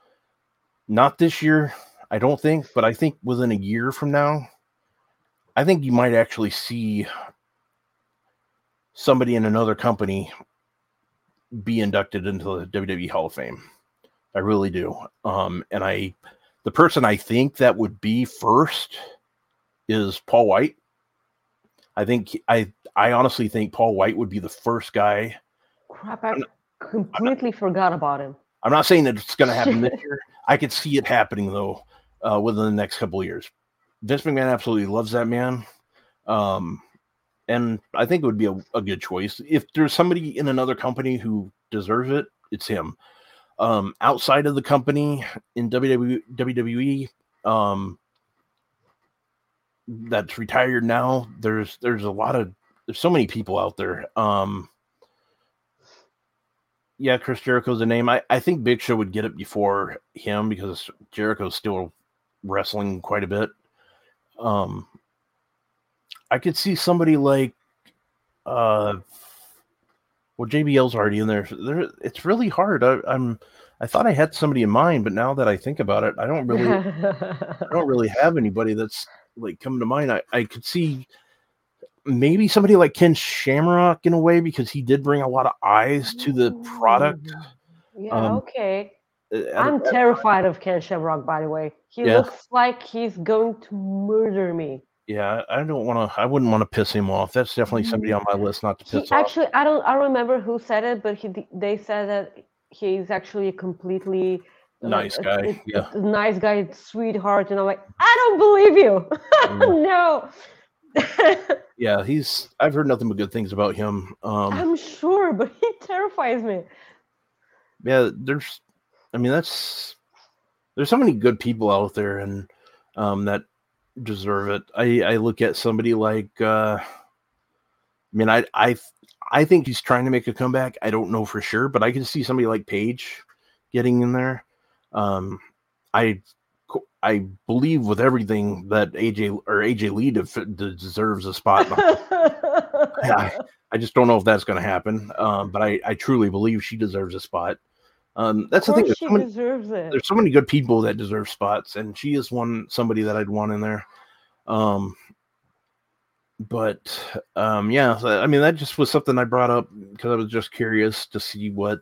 not this year, I don't think, but I think within a year from now, I think you might actually see somebody in another company be inducted into the WWE Hall of Fame. I really do. Um, and I, the person I think that would be first is Paul White. I think I, I honestly think Paul White would be the first guy. Crap! I completely not, forgot about him. I'm not saying that it's going to happen this [laughs] year. I could see it happening though uh, within the next couple of years. Vince McMahon absolutely loves that man. Um, and I think it would be a, a, good choice. If there's somebody in another company who deserves it, it's him. Um, outside of the company in WWE, um, that's retired now, there's there's a lot of there's so many people out there. Um, yeah, Chris Jericho's a name. I, I think Big Show would get it before him because Jericho's still wrestling quite a bit. Um, I could see somebody like, uh, well, JBL's already in there. there it's really hard. I, I'm, I thought I had somebody in mind, but now that I think about it, I don't really, I don't really [laughs] have anybody that's like coming to mind. I, I could see maybe somebody like Ken Shamrock in a way because he did bring a lot of eyes to the product. Yeah, um, okay. Uh, I'm terrified of Ken Shamrock, by the way. He yeah. looks like he's going to murder me. Yeah, I don't want to. I wouldn't want to piss him off. That's definitely somebody on my list not to piss he, off. Actually, I don't. I remember who said it, but he they said that he's actually a completely Nice Like, guy, it- yeah. a nice guy, sweetheart, and I'm like, I don't believe you. [laughs] no. [laughs] Yeah, he's. I've heard nothing but good things about him. Um, I'm sure, but [laughs] he terrifies me. yeah, there's. I mean, that's. There's so many good people out there, and um, that deserve it. I I look at somebody like. uh I mean, I I I think he's trying to make a comeback. I don't know for sure, but I can see somebody like Paige getting in there. Um, I I believe with everything that AJ or AJ Lee def- deserves a spot. I, [laughs] I just don't know if that's going to happen. Um, but I, I truly believe she deserves a spot. Um, that's the thing. There's she so, many, deserves it. there's so many good people that deserve spots, and she is one somebody that I'd want in there. Um, but um, yeah, I mean that just was something I brought up because I was just curious to see what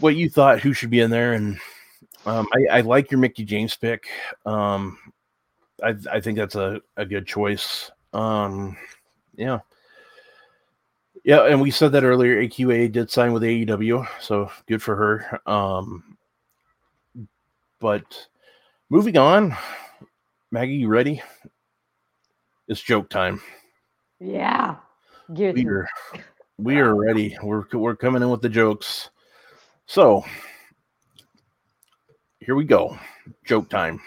what you thought who should be in there, and um, I, I like your Mickie James pick. Um, I I think that's a, a good choice. Um, yeah. Yeah, and we said that earlier. AQA did sign with AEW, so good for her. Um, but moving on, Maggie, you ready? It's joke time. yeah. It We are, we are ready. We're we're coming in with the jokes. So here we go. Joke time.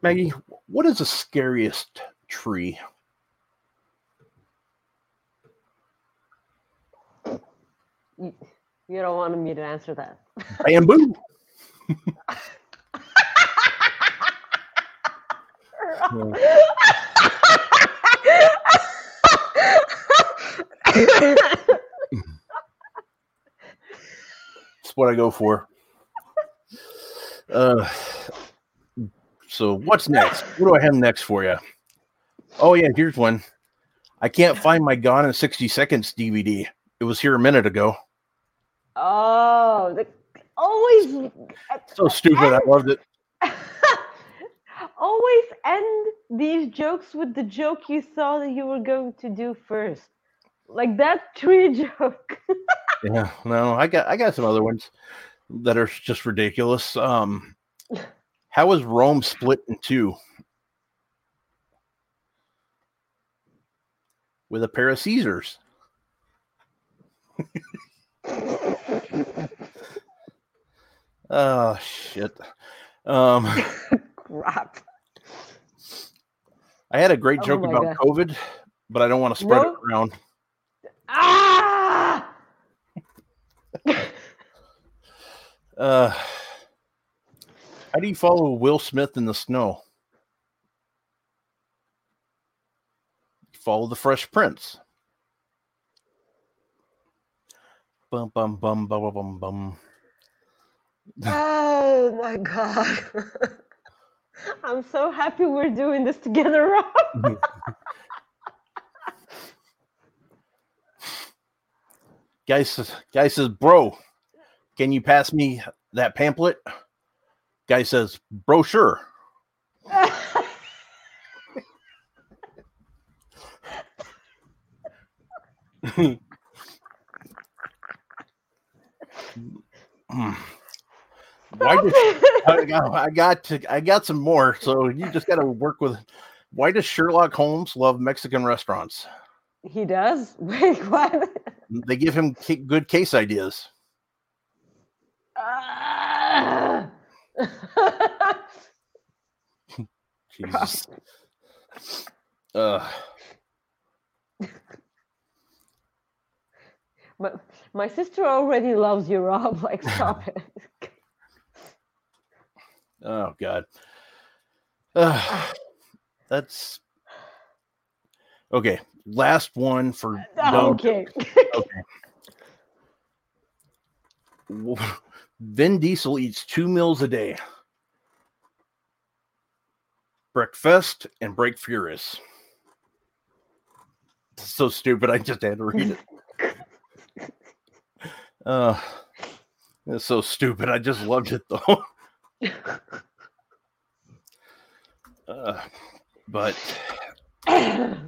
Maggie, what is the scariest tree? You, you don't want me to answer that. Bamboo. [laughs] [laughs] That's what I go for. Uh, so what's next? What do I have next for you? Oh yeah, here's one. I can't find my Gone in 60 Seconds DVD. It was here a minute ago. oh, the, always, So stupid. I loved it. [laughs] always end these jokes with the joke you thought that you were going to do first. Like that tree [laughs] joke. Yeah, no, I got I got some other ones that are just ridiculous. Um, how is Rome split in two? With a pair of Caesars. [laughs] oh shit. Um, [laughs] Crap. I had a great Oh joke my about God. COVID, but I don't want to spread it around. Ah! Uh, how do you follow Will Smith in the snow? Follow the Fresh Prince. Bum bum bum bum bum bum. Oh my god. [laughs] I'm so happy we're doing this together, Rob. [laughs] Guy says, guy says, bro, can you pass me that pamphlet? Guy says, brochure. Why does [laughs] I got, I got to, I got some more. So you just got to work with. Why does Sherlock Holmes love Mexican restaurants? he does? [laughs] Wait, what? They give him good case ideas. Ah. [laughs] Jesus. [laughs] Uh, my, my sister already loves you, Rob. [laughs] Like, stop it. oh God. Uh, that's okay. Last one for [laughs] dumb okay. [laughs] Vin Diesel eats two meals a day. Breakfast and break furious. So stupid. I just had to read it. [laughs] Uh, it's so stupid. I just loved it though. Uh, but [clears throat]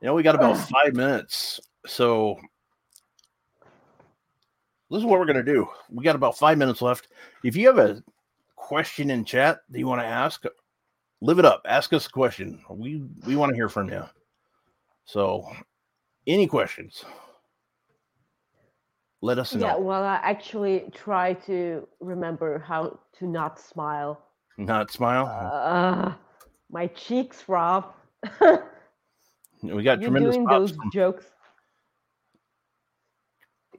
you know, we got about five minutes. So This is what we're gonna do. We got about five minutes left. If you have a question in chat that you want to ask, live it up. Ask us a question. We we want to hear from you. So, any questions? Let us know. Yeah, well, I actually try to remember how to not smile. Not smile. Uh, my cheeks, Rob. [laughs] we got You're tremendous doing pops those from, jokes.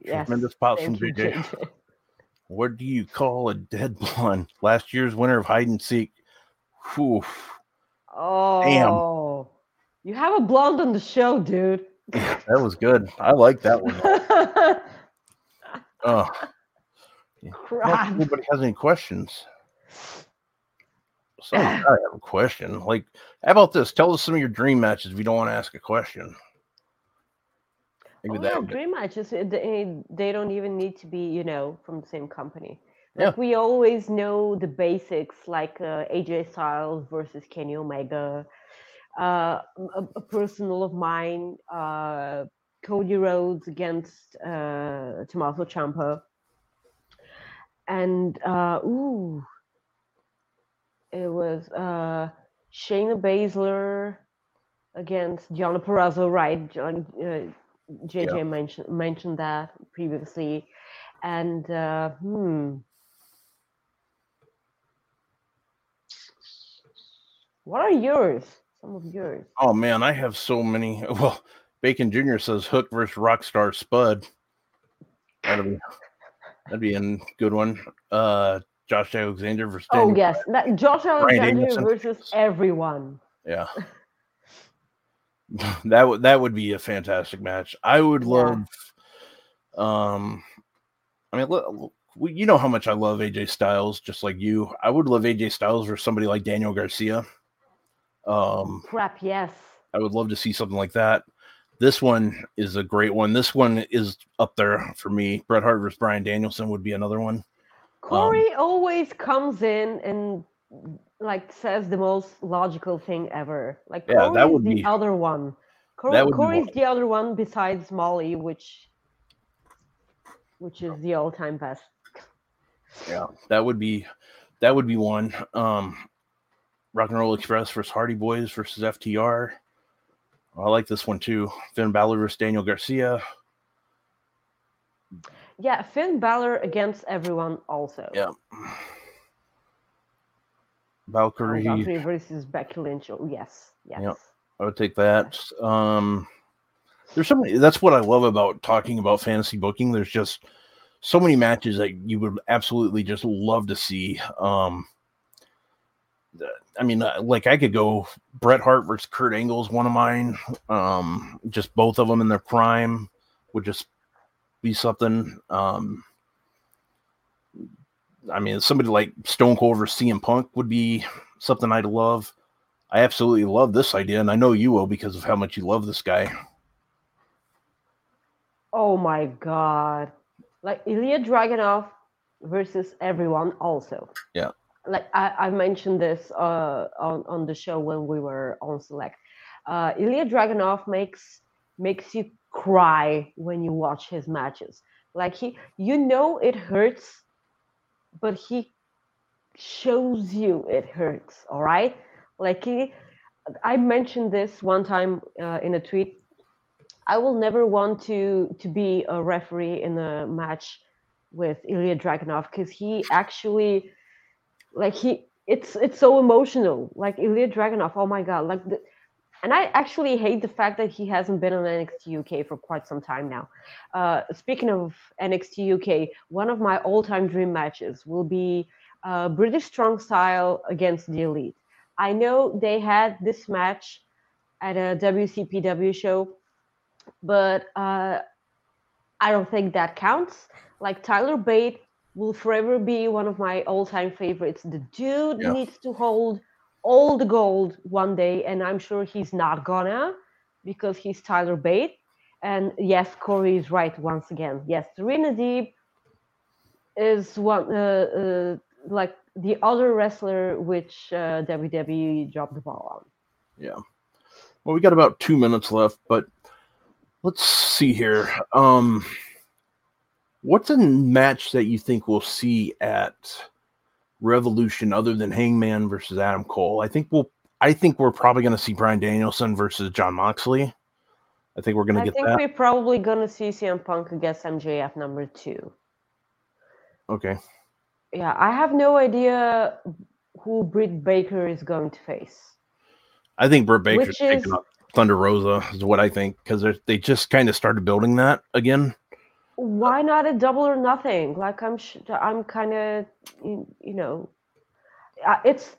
Yes, tremendous pops from JJ. [laughs] What do you call a dead [laughs] blonde? Last year's winner of hide and seek. Whew. Oh, you have a blonde on the show, dude. [laughs] That was good. I like that one. Oh, Crap. anybody has any questions? So I have a question. Like, how about this? Tell us some of your dream matches if you don't want to ask a question. Maybe Oh, that yeah, dream matches. uh, They, they don't even need to be, you know, from the same company. Yeah. We always know the basics, like uh, AJ Styles versus Kenny Omega. Uh, a, a personal of mine, uh, Cody Rhodes against uh, Tommaso Ciampa, and uh, ooh, it was uh, Shayna Baszler against Deonna Purrazzo, right? John, uh, JJ mentioned mentioned that previously, and uh, hmm, what are yours? Some of yours. Oh man, I have so many. [laughs] Well, Bacon Jr. says Hook versus Rockstar Spud. That'd be that'd be a good one. Uh Josh Alexander versus Oh yes, that Josh Alexander versus everyone. Yeah. [laughs] that would that would be a fantastic match. I would Yeah. love um I mean you know how much I love AJ Styles just like you. I would love AJ Styles versus somebody like Daniel Garcia. Um Crap, yes. I would love to see something like that. This one is a great one. This one is up there for me. Bret Hart versus Bryan Danielson would be another one. Corey always comes in and like says the most logical thing ever. Like Yeah, Corey that is would the be- other one. Corey, be Corey's one. the other one besides Molly, which which is the all-time best. Yeah, that would be that would be one. Um Rock and Roll Express versus Hardy Boys versus FTR. I like this one too. Finn Balor versus Daniel Garcia. Yeah, Finn Balor against everyone also. Yeah. Oh, [sighs] Valkyrie. Valkyrie versus Becky Lynch. Oh, yes, yes. Yep. I would take that. Um, there's so many. That's what I love about talking about fantasy booking. There's just so many matches that you would absolutely just love to see. Um, I mean, uh, like I could go Bret Hart versus Kurt Angle is one of mine. Um, just both of them in their prime would just be something. Um, I mean, somebody like Stone Cold versus CM Punk would be something I'd love. I absolutely love this idea, and I know you will because of how much you love this guy. Oh my god. Like Ilja Dragunov versus everyone also. Yeah. Like I, I mentioned this uh, on, on the show when we were on select. Uh, Ilja Dragunov makes makes you cry when you watch his matches. Like he you know it hurts, but he shows you it hurts, all right? Like he I mentioned this one time uh, in a tweet I will never want to to be a referee in a match with Ilja Dragunov because he actually like he it's it's so emotional. Like Ilja Dragunov, oh my god, like the, and I actually hate the fact that he hasn't been on NXT UK for quite some time now. Uh, speaking of NXT UK, one of my all-time dream matches will be uh, British Strong Style against the Elite. I know they had this match at a WCPW show but uh, I don't think that counts. Like Tyler Bate will forever be one of my all-time favorites. The dude Yeah. needs to hold all the gold one day, and I'm sure he's not gonna because he's Tyler Bate. And yes, Corey is right once again. Yes, Serena Deeb is one uh, uh, like the other wrestler which uh, WWE dropped the ball on. Yeah. Well, we got about two minutes left, but let's see here. Um, What's a match that you think we'll see at Revolution other than Hangman versus Adam Cole? I think we'll. I think we're probably going to see Bryan Danielson versus Jon Moxley. I think we're going to get. I think that. we're probably gonna see CM Punk against MJF number two. Okay. Yeah, I have no idea who Britt Baker is going to face. I think Britt Baker's Which taking is- up Thunder Rosa is what I think because they just kind of started building that again. Why not a double or nothing? Like I'm, sh- I'm kind of, you, you know, uh, it's.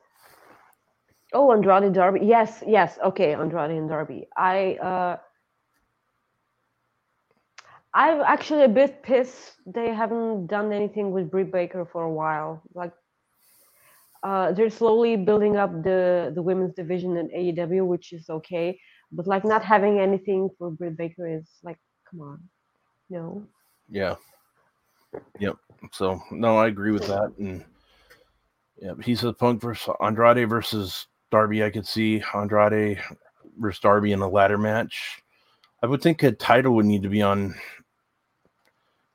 Oh, Andrade Darby. Yes, yes. Okay, Andrade and Darby. I, uh, I'm actually a bit pissed they haven't done anything with Britt Baker for a while. Like, uh, they're slowly building up the the women's division in AEW, which is okay. But like, not having anything for Britt Baker is like, come on, no. Yeah. Yep. So no, I agree with that. And yeah, he said Punk versus Andrade versus Darby. I could see Andrade versus Darby in a ladder match. I would think a title would need to be on.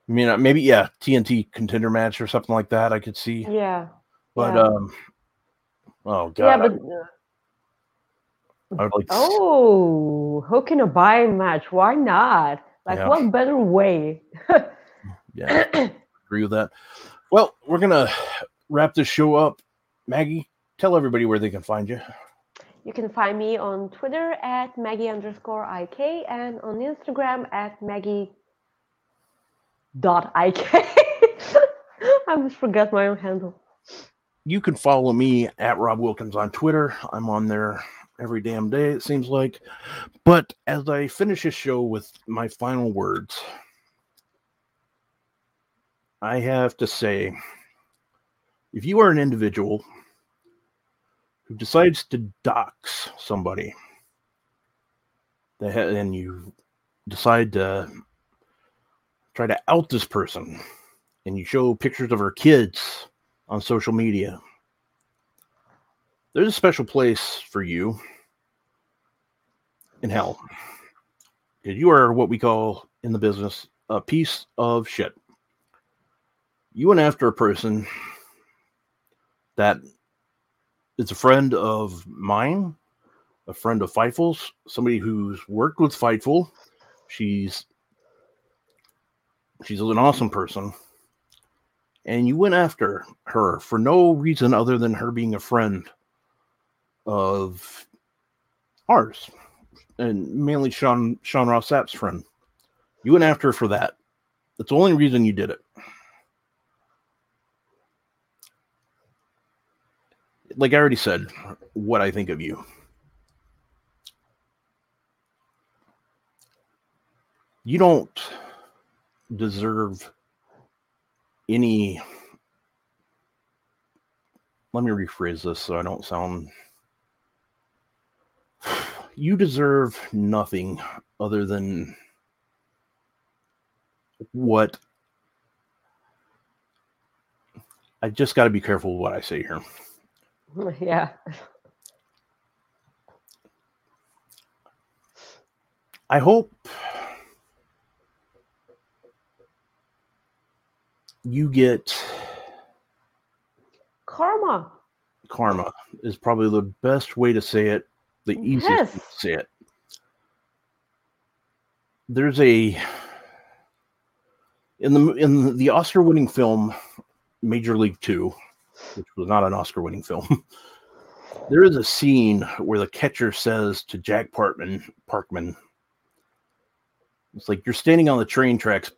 I mean, uh, maybe yeah, TNT contender match or something like that. I could see, Yeah. but yeah. um, oh god, yeah, but I, would like. oh, hook a buying match. Why not? Like, Yeah. what better way? yeah, agree with that. Well, we're gonna wrap this show up. Maggie, tell everybody where they can find you. You can find me on Twitter at Maggie underscore IK and on Instagram at Maggie dot IK. I just [laughs] forgot my own handle. you can follow me at Rob Wilkins on Twitter. I'm on there every damn day, it seems like. But as I finish this show with my final words, I have to say if you are an individual who decides to dox somebody, and you decide to try to out this person, and you show pictures of her kids on social media. There's a special place for you in hell. You are what we call in the business a piece of shit. You went after a person that is a friend of mine, a friend of Fightful's, somebody who's worked with Fightful. She's she's an awesome person and you went after her for no reason other than her being a friend of ours and mainly Sean Sean Ross Sapp's friend. You went after her for that. That's the only reason you did it. Like I already said, what I think of you. You don't deserve any let me rephrase this so I don't sound you deserve nothing other than what I just got to be careful what I say here. [laughs] yeah. I hope you get Karma. karma is probably the best way to say it, the easiest Yes. to say it. There's a in the in the Oscar winning film Major League 2, which was not an Oscar winning film. [laughs] there is a scene where the catcher says to Jack Parkman, Parkman, it's like you're standing on the train tracks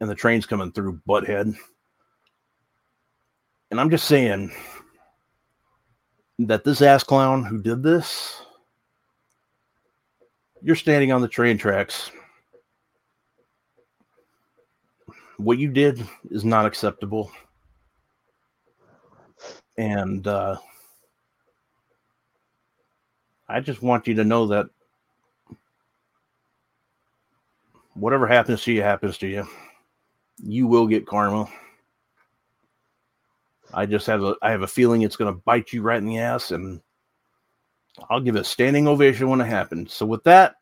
and the train's coming through Butthead. And I'm just saying that this ass clown who did this, you're standing on the train tracks. What you did is not acceptable. And uh, I just want you to know that whatever happens to you happens to you. You will get karma. I just have a I have a feeling it's going to bite you right in the ass, and I'll give a standing ovation when it happens. So with that,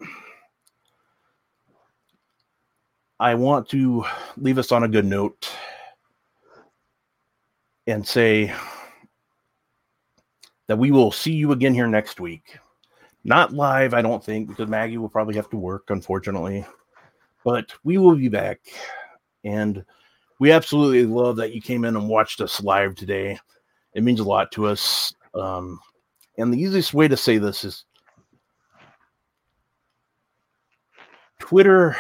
I want to leave us on a good note and say that we will see you again here next week. Not live, I don't think, because Maggie will probably have to work, unfortunately. But we will be back. And we absolutely love that you came in and watched us live today. It means a lot to us. Um, and the easiest way to say this is Twitter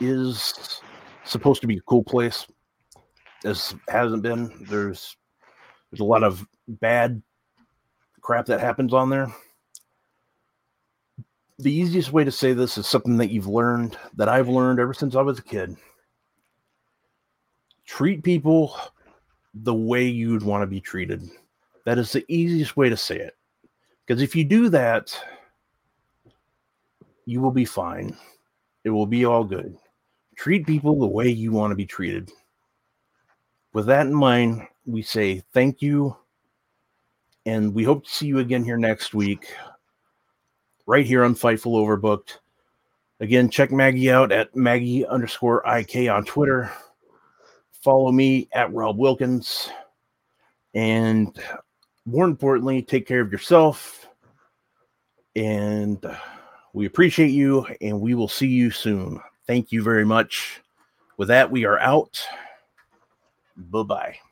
is supposed to be a cool place. This hasn't been. There's there's a lot of bad crap that happens on there. The easiest way to say this is something that you've learned that I've learned ever since I was a kid. Treat people the way you'd want to be treated. That is the easiest way to say it. Because if you do that, you will be fine. It will be all good. Treat people the way you want to be treated. With that in mind, we say thank you. And we hope to see you again here next week, right here on Fightful Overbooked. Again, check Maggie out at Maggie underscore IK on Twitter. Follow me at Rob Wilkins. And more importantly, take care of yourself. And uh, we appreciate you, and we will see you soon. Thank you very much. With that, we are out. Bye bye.